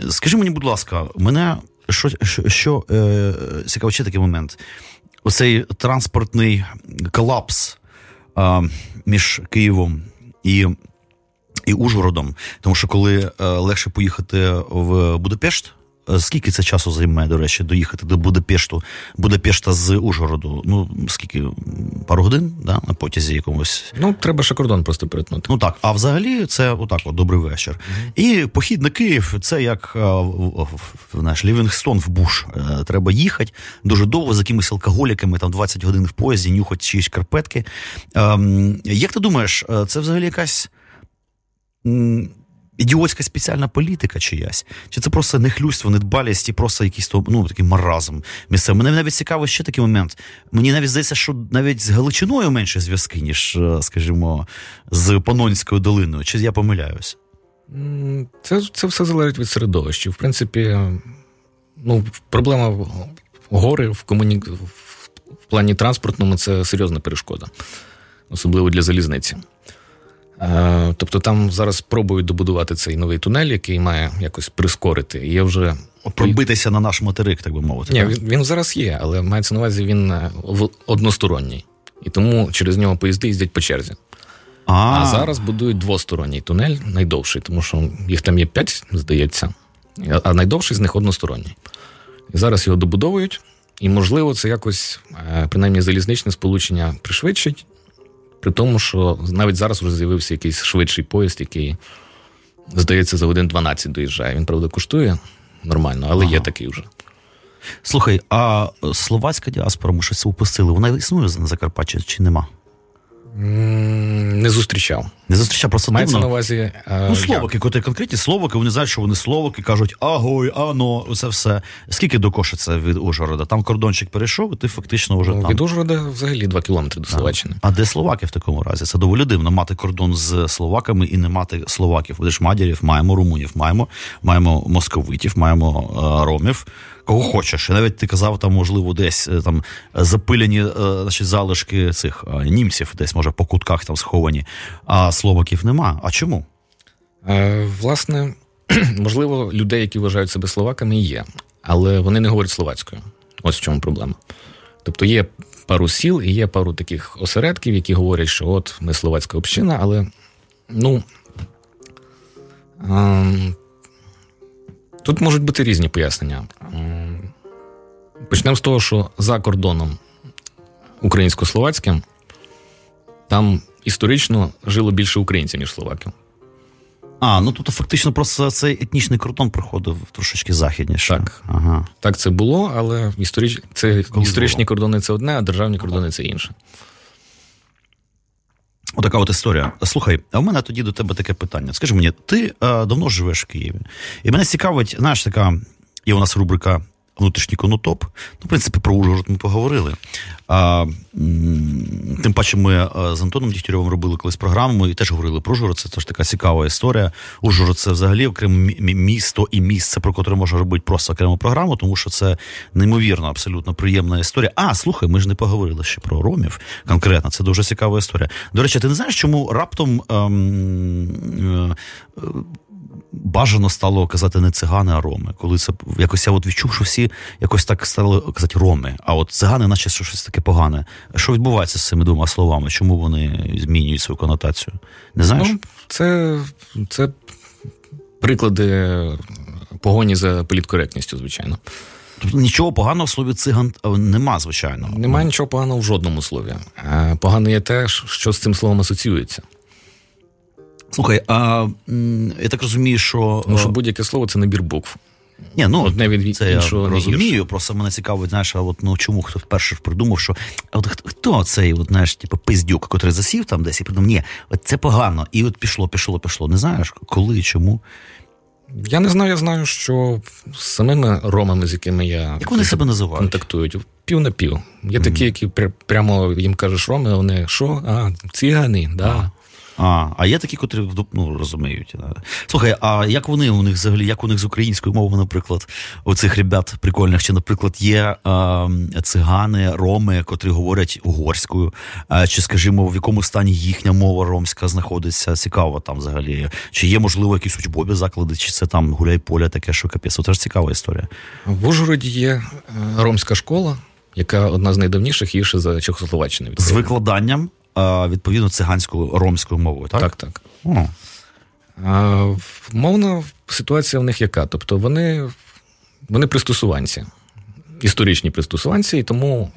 Скажи мені, будь ласка, мене що що, е, цікаво, ще такий момент. Оцей транспортний колапс е, між Києвом і і Ужгородом. Тому що коли е, легше поїхати в Будапешт, скільки це часу займе, до речі, доїхати до Будапешту, Будапешта з Ужгороду? Ну, скільки? Пару годин да, на потязі якомусь? Ну, треба ще кордон просто перетнути. Ну так, а взагалі це отак, от, добрий вечір. Mm-hmm. І похід на Київ це як е, знаєш, Лівінгстон в Буш. Е, треба їхати дуже довго з якимись алкоголіками, там 20 годин в поїзді, нюхати чиїсь карпетки. Ем, як ти думаєш, це взагалі якась ідіотська спеціальна політика чиясь? Чи це просто нехлюйство, недбалість і просто якийсь ну, такий маразм місцевий? Мене навіть цікаво ще такий момент. Мені навіть здається, що навіть з Галичиною менше зв'язки, ніж, е, скажімо, з Панонською долиною. Чи я помиляюсь? Це це все залежить від середовища. В принципі, ну, проблема гори в комуні... в плані транспортному це серйозна перешкода, особливо для залізниці. Е, тобто там зараз пробують добудувати цей новий тунель, який має якось прискорити. є вже пробитися на наш материк, так би мовити. Ні, він, він зараз є, але мається на увазі він е, односторонній. І тому через нього поїзди їздять по черзі. А, а зараз будують двосторонній тунель, найдовший, тому що їх там є п'ять, здається, а найдовший з них односторонній. І зараз його добудовують, і, можливо, це якось, е, принаймні, залізничне сполучення пришвидшить, при тому, що навіть зараз вже з'явився якийсь швидший поїзд, який, здається, за годин 12 доїжджає. Він, правда, коштує нормально, але ага. є такий вже. Слухай, а словацька діаспора, ми щось упустили, вона існує на Закарпатті чи нема? Не зустрічав. Не зустрічав просто Мається на увазі. А, ну, словаки, коли конкретні словаки, вони знають, що вони словаки, кажуть агой, ано, це все. Скільки до це від Ужгорода? Там кордончик перейшов, і ти фактично вже. Ну, там. Від Ужгорода взагалі два кілометри до Словаччини. А, де словаки в такому разі? Це доволі дивно мати кордон з словаками і не мати словаків. Будеш мадірів, маємо румунів, маємо, маємо московитів, маємо а, ромів кого хочеш. І навіть ти казав, там, можливо, десь е, там запилені е, значить, залишки цих е, німців, десь, може, по кутках там сховані, а словаків нема. А чому? Е, Власне, можливо, людей, які вважають себе словаками, є, але вони не говорять словацькою. Ось в чому проблема. Тобто є пару сіл і є пару таких осередків, які говорять, що от ми словацька община, але ну. Ем, Тут можуть бути різні пояснення. Почнемо з того, що за кордоном українсько-словацьким там історично жило більше українців, ніж словаків. А, ну тобто фактично просто цей етнічний кордон проходив трошечки західніше. Так, ага. так це було, але історич... це історичні кордони це одне, а державні кордони це інше. Отака от історія. Слухай, а в мене тоді до тебе таке питання. Скажи мені, ти е, давно живеш в Києві? І мене цікавить, знаєш, така є у нас рубрика внутрішній конотоп. Ну, в принципі, про Ужгород ми поговорили. А, Тим паче, ми е, з Антоном Дігтярьовим робили колись програму і теж говорили про Ужгород. Це теж така цікава історія. Ужгород це взагалі окреме місто і місце, про котре можна робити просто окрему програму, тому що це неймовірно, абсолютно приємна історія. А, слухай, ми ж не поговорили ще про ромів. Конкретно, це дуже цікава історія. До речі, ти не знаєш, чому раптом. Ем, е, бажано стало казати не цигани, а роми. Коли це якось я от відчув, що всі якось так стали казати роми. А от цигани, наче щось таке погане. Що відбувається з цими двома словами? Чому вони змінюють свою конотацію? Не знаєш? Ну, Це, це приклади погоні за політкоректністю, звичайно. Тобто нічого поганого в слові циган нема, звичайно. Немає нічого поганого в жодному слові. Погано є те, що з цим словом асоціюється. Слухай, а я так розумію, що. Тому що будь-яке слово це набір букв. Ні, ну Одне від це іншого я розумію. Просто мене цікавить, знаєш, а от ну чому хто вперше придумав, що а от хто- цей, от знаєш, типу, пиздюк, який засів там десь і придумав, ні, от це погано. І от пішло, пішло, пішло. Не знаєш, коли, чому? Я не знаю, я знаю, що з самими ромами, з якими я Як вони себе називають? контактують, пів на пів. Є такі, які прямо їм кажеш роми, а вони що? А, цигани, да. А, а є такі, котрі ну, розуміють. Слухай, а як вони у них взагалі, як у них з українською мовою, наприклад, у цих ребят прикольних, чи, наприклад, є а, цигани, роми, котрі говорять угорською, а, чи, скажімо, в якому стані їхня мова ромська знаходиться? Цікаво там взагалі. Чи є, можливо, якісь учбові заклади, чи це там гуляй поля таке, що капець? Це ж цікава історія. В Ужгороді є е, ромська школа, яка одна з найдавніших, є ще за Чехословаччини. З викладанням, відповідно, циганською ромською мовою, так? Так, так. О. А, в- мовна ситуація в них яка? Тобто вони, вони пристосуванці, історичні пристосуванці, і тому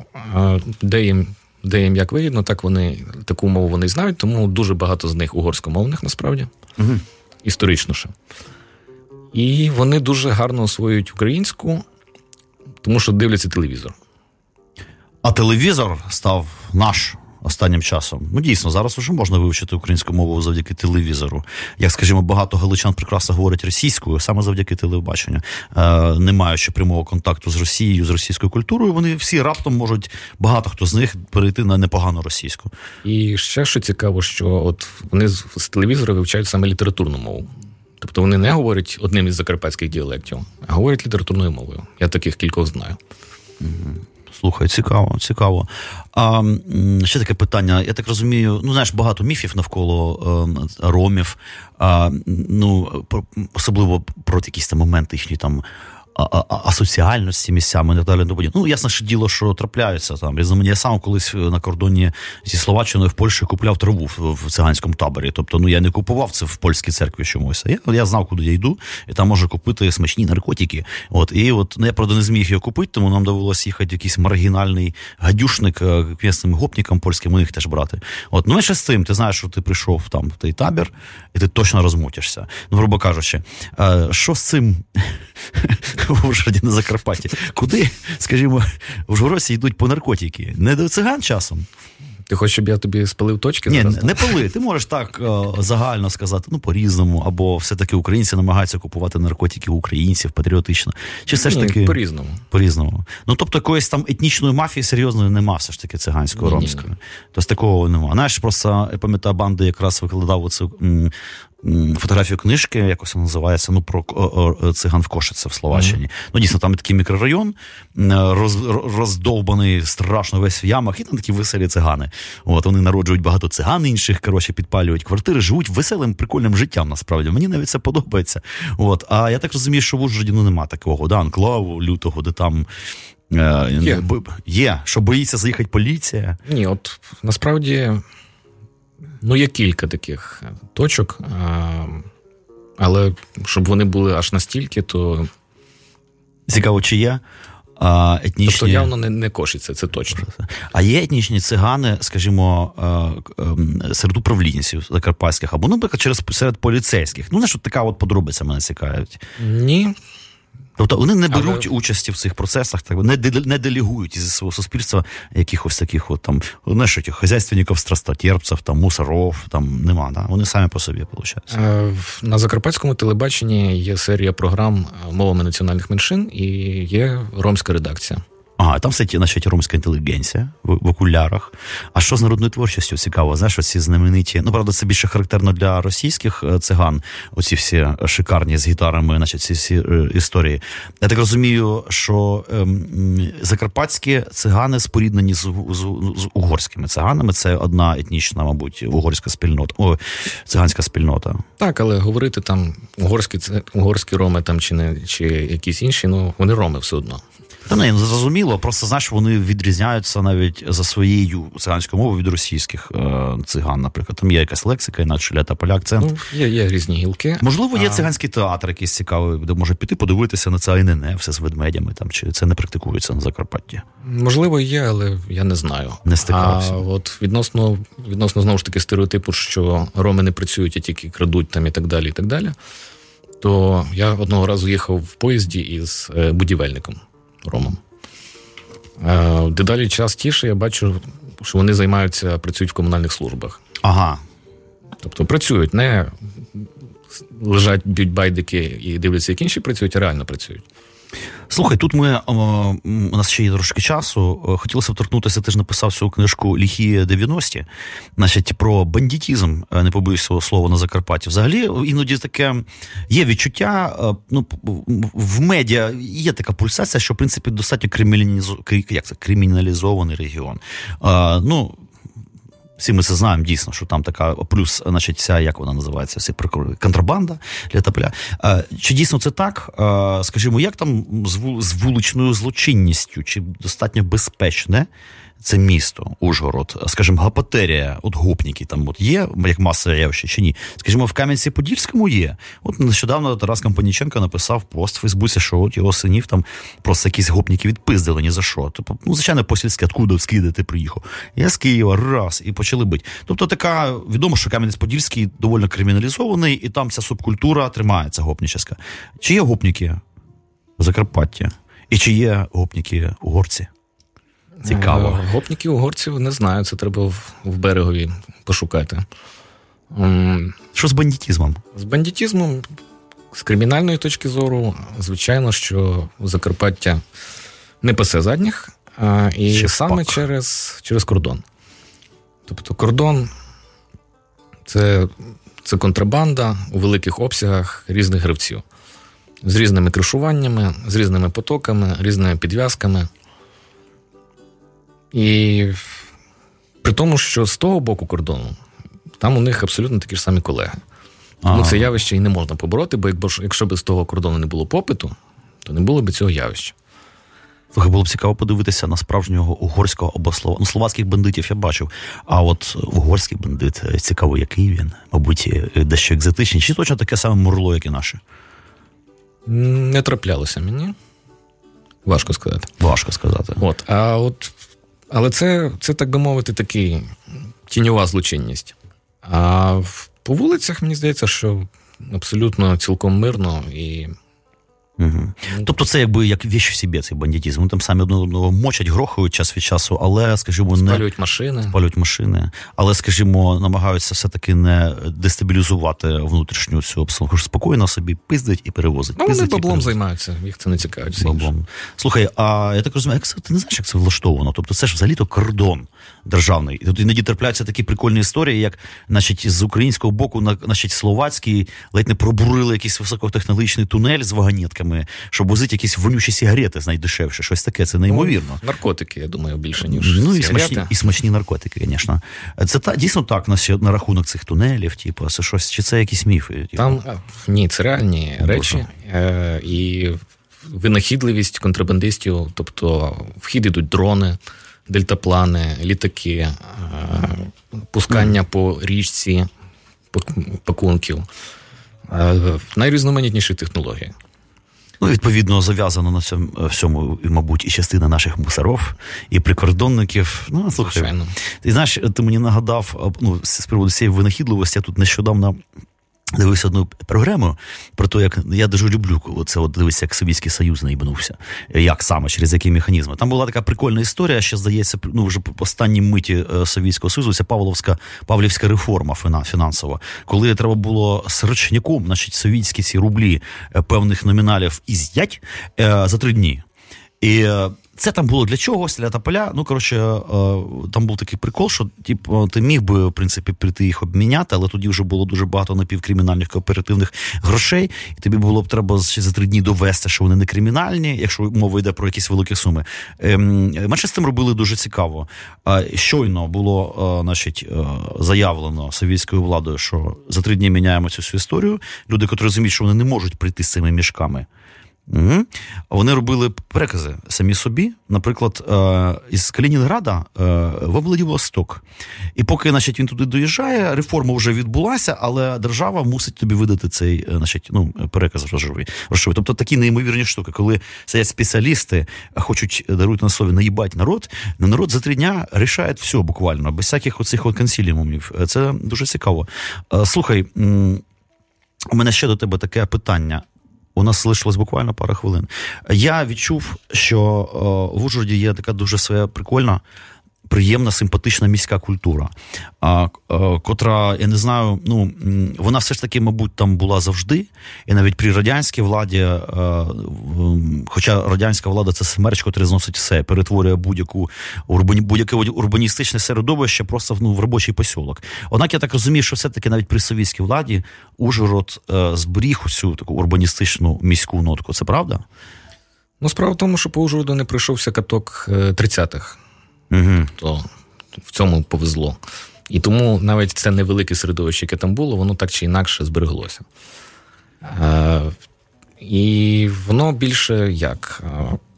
де їм, де їм як вигідно, так вони таку мову вони знають, тому дуже багато з них угорськомовних насправді, Угу. історично ще. І вони дуже гарно освоюють українську, тому що дивляться телевізор. А телевізор став наш останнім часом. Ну дійсно, зараз вже можна вивчити українську мову завдяки телевізору. Як скажімо, багато галичан прекрасно говорять російською саме завдяки телебаченню, е, не маючи прямого контакту з Росією, з російською культурою, вони всі раптом можуть багато хто з них перейти на непогану російську. І ще що цікаво, що от вони з, з телевізора вивчають саме літературну мову. Тобто вони не говорять одним із закарпатських діалектів, а говорять літературною мовою. Я таких кількох знаю. Слухай, цікаво, цікаво. А ще таке питання. Я так розумію, ну знаєш, багато міфів навколо е, ромів. А, ну, особливо про якісь там моменти їхні там. Асоціальності місцями і так далі. тому. Ну, ясне ж діло, що трапляються там. Я сам колись на кордоні зі Словаччиною в Польщі купляв траву в, циганському таборі. Тобто, ну я не купував це в польській церкві чомусь. Я, я знав, куди я йду, і там можу купити смачні наркотики. От і от ну, я правда не зміг його купити, тому нам довелося їхати в якийсь маргінальний гадюшник е, к гопникам польським, у них теж брати. От ну менше з тим, ти знаєш, що ти прийшов там в той табір, і ти точно розмутишся. Ну, грубо кажучи, е, що з цим в Ужгороді на Закарпатті? Куди, скажімо, в Ужгородці йдуть по наркотики? Не до циган часом? Ти хочеш, щоб я тобі спалив точки Ні, зараз? не пали. Ти можеш так е, загально сказати, ну по-різному, або все-таки українці намагаються купувати наркотики у українців патріотично. Чи все ж таки по-різному. по-різному? Ну тобто якоїсь там етнічної мафії серйозної нема, все ж таки циганської ромської. Тобто такого нема. Знаєш, просто я пам'ятаю, банди якраз викладав оцю фотографію книжки, якось вона називається, ну про циган в Кошице в Словаччині. Ну дійсно, там такий мікрорайон, роз, роздовбаний страшно весь в ямах, і там такі веселі цигани. От вони народжують багато циган інших, коротше, підпалюють квартири, живуть веселим, прикольним життям. Насправді мені навіть це подобається. От, а я так розумію, що в Ужгороді ну нема такого, да, анклаву лютого, де там. е, Є. Є, що боїться заїхати поліція. Ні, от насправді ну, є кілька таких е, точок, але щоб вони були аж настільки, то Цікаво, чи є а, етнічні. тобто явно не, не кошиться, це точно. А є етнічні цигани, скажімо, е, ем, серед управлінців закарпатських, або, наприклад, через серед поліцейських. Ну, знаєш, от така от подробиця мене цікавить. Ні, Тобто вони не Але- беруть участі в цих процесах, так не, не делегують із свого суспільства якихось таких от там, знаєш, тих хазяйственників, страстотерпців, там, мусоров, там нема, да? вони самі по собі, виходить. Е, На закарпатському телебаченні є серія програм мовами національних меншин і є ромська редакція. Ага, там ті, значить, ромська інтелігенція в, в окулярах. А що з народною творчістю цікаво? Знаєш, оці знамениті. Ну, правда, це більше характерно для російських е, циган, оці всі шикарні з гітарами, значить, ці всі е, історії. Я так розумію, що м, закарпатські цигани споріднені з, з, з угорськими циганами. Це одна етнічна, мабуть, угорська спільнота, о, циганська спільнота. Так, але говорити там угорські, угорські роми там чи не чи якісь інші, ну вони роми все одно. Та не ну, зрозуміло, просто знаєш, вони відрізняються навіть за своєю циганською мовою від російських е, циган, наприклад. Там є якась лексика, інакше ля та поля акцент. Ну, є, є різні гілки. Можливо, є а... циганський театр, якийсь цікавий, де може піти, подивитися на це АНН, все з ведмедями там, чи це не практикується на Закарпатті? Можливо, є, але я не знаю. Не стикався. А от відносно відносно знову ж таки стереотипу, що роми не працюють, а тільки крадуть там і так далі. і так далі. То я одного разу їхав в поїзді із е, будівельником Ромом. Е, дедалі частіше я бачу, що вони займаються, працюють в комунальних службах. Ага. Тобто працюють, не лежать, б'ють байдики і дивляться, як інші працюють, а реально працюють. Слухай, тут ми у нас ще є трошки часу. Е, хотілося б торкнутися, ти ж написав цю книжку Ліхі 90-ті, значить, про бандитізм, е, не побоюсь цього слова на Закарпатті. Взагалі, іноді таке є відчуття. Е, ну, в медіа є така пульсація, що в принципі достатньо криміналізований регіон. Ну, всі ми це знаємо дійсно, що там така плюс, значить, ця, як вона називається, всі контрабанда для тапля. Чи дійсно це так? Скажімо, як там з вуличною злочинністю? Чи достатньо безпечне це місто, Ужгород, скажімо, гапатерія, от гопніки там от є, як масове явище чи ні? Скажімо, в Кам'янці-Подільському є. От нещодавно Тарас Кампаніченко написав пост в Фейсбуці, що от його синів там просто якісь гопніки відпиздили ні за що. Тобто, ну, звичайно, по-сільськи, откуда скиди ти приїхав? Я з Києва, раз, і почали бити. Тобто, така відомо, що Кам'янець-Подільський доволі криміналізований, і там ця субкультура тримається гопніческа. Чи є гопніки в Закарпатті? І чи є гопніки угорці? Цікаво. Е, гопників угорців не знаю, це треба в, в берегові пошукати. Що з бандитізмом? З бандитізмом, з кримінальної точки зору, звичайно, що Закарпаття не пасе задніх, а, і Ще саме через через кордон. Тобто кордон це, це контрабанда у великих обсягах різних гравців. З різними кришуваннями, з різними потоками, різними підв'язками. І при тому, що з того боку кордону там у них абсолютно такі ж самі колеги. Тому ага. це явище і не можна побороти, бо якщо б з того кордону не було попиту, то не було б цього явища. Слухай, було б цікаво подивитися на справжнього угорського або слова. Ну, словацьких бандитів я бачив. А от угорський бандит, е, цікаво, який він, мабуть, е, дещо екзотичний. Чи точно таке саме мурло, як і наше? Не траплялося мені. Важко сказати. Важко сказати. От, А от але це, це, так би мовити, такий тіньова злочинність. А по вулицях, мені здається, що абсолютно цілком мирно і Угу. Тобто це якби як віч в собі цей бандитізм. Вони там самі одного мочать, грохають час від часу, але, скажімо, не спалюють машини. Спалюють машини, але, скажімо, намагаються все-таки не дестабілізувати внутрішню цю обстановку. Спокійно собі пиздить і перевозить. Ну, вони баблом займаються, їх це не цікавить. Баблом. Слухай, а я так розумію, як це ти не знаєш, як це влаштовано? Тобто це ж взагалі-то кордон державний. І тут іноді трапляються такі прикольні історії, як значить, з українського боку, значить, словацький ледь не пробурили якийсь високотехнологічний тунель з вагонетками наркотиками, щоб возити якісь вонючі сигарети найдешевше. Щось таке, це неймовірно. Ну, наркотики, я думаю, більше ніж. Ну і смачні і смачні наркотики, звісно. Це та дійсно так на, на рахунок цих тунелів, типу, це щось, чи це якісь міфи? Типу? Там ні, це реальні Боже. речі. Е, І винахідливість контрабандистів, тобто в йдуть дрони. Дельтаплани, літаки, е, пускання mm. по річці пакунків, е, найрізноманітніші технології. Ну, відповідно, зав'язано на цьому всьому, мабуть, і частина наших мусоров, і прикордонників. Ну, слухай, Звичайно. ти знаєш, ти мені нагадав ну, з приводу цієї винахідливості, я тут нещодавно Дивився одну програму про те, як я дуже люблю це от дивитися, як Совєтський Союз наїбнувся. Як саме, через які механізми. Там була така прикольна історія, що здається, ну вже по останній миті е, Совєтського Союзу, це Павловська Павлівська реформа фінансова, коли треба було срочняком, значить, совєтські ці рублі е, певних номіналів із'ять е, за три дні. І це там було для чогось, для тополя. Ну, коротше, е, там був такий прикол, що типу, ти міг би, в принципі, прийти їх обміняти, але тоді вже було дуже багато напівкримінальних кооперативних грошей, і тобі було б треба ще за три дні довести, що вони не кримінальні, якщо мова йде про якісь великі суми. Ем, менше з тим робили дуже цікаво. Щойно було, е, значить, е, заявлено совєтською владою, що за три дні міняємо цю всю історію. Люди, котрі розуміють, що вони не можуть прийти з цими мішками Угу. Вони робили перекази самі собі, наприклад, е, із Калінінграда е, в Владивосток. І поки значить, він туди доїжджає, реформа вже відбулася, але держава мусить тобі видати цей е, значить, ну, переказ грошовий. Тобто такі неймовірні штуки, коли сидять спеціалісти, хочуть дарують на слові наїбать народ, на народ за три дня рішає все буквально, без всяких оцих консіліумів. Це дуже цікаво. Слухай. У мене ще до тебе таке питання. У нас залишилось буквально пара хвилин. Я відчув, що о, в Ужгороді є така дуже своя прикольна приємна, симпатична міська культура, а, а, котра, я не знаю, ну вона все ж таки, мабуть, там була завжди, і навіть при радянській владі, а, хоча радянська влада це смерч, котрий зносить все, перетворює будь-яку урбані, будь-яке урбаністичне середовище просто ну, в робочий посілок. Однак я так розумію, що все-таки навіть при совєтській владі Ужгород а, зберіг усю таку урбаністичну міську нотку. Це правда? Ну, справа в тому, що по Ужгороду не пройшовся каток 30-х. Е, Угу. То в цьому повезло. І тому навіть це невелике середовище, яке там було, воно так чи інакше збереглося. Е, І воно більше як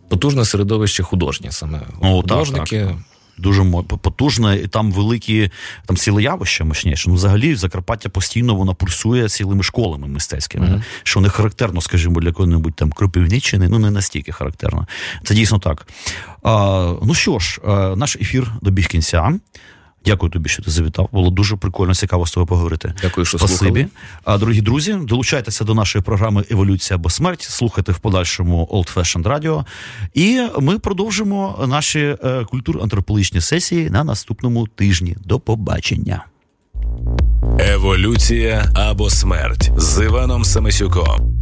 потужне середовище художнє саме. О, Художники. Так, так дуже потужне, і там великі там ціле явище мощніше. Ну, взагалі, Закарпаття постійно вона пульсує цілими школами мистецькими, mm-hmm. що не характерно, скажімо, для якої-небудь там Кропивниччини, ну не настільки характерно. Це дійсно так. А, Ну що ж, наш ефір добіг кінця. Дякую тобі, що ти завітав. Було дуже прикольно, цікаво з тобою поговорити. Дякую, що Спасибі. слухали. А дорогі друзі, долучайтеся до нашої програми Еволюція або смерть. Слухайте в подальшому Old Fashioned Radio. І ми продовжимо наші е, культур-антропологічні сесії на наступному тижні. До побачення. Еволюція або смерть з Іваном Самисюком.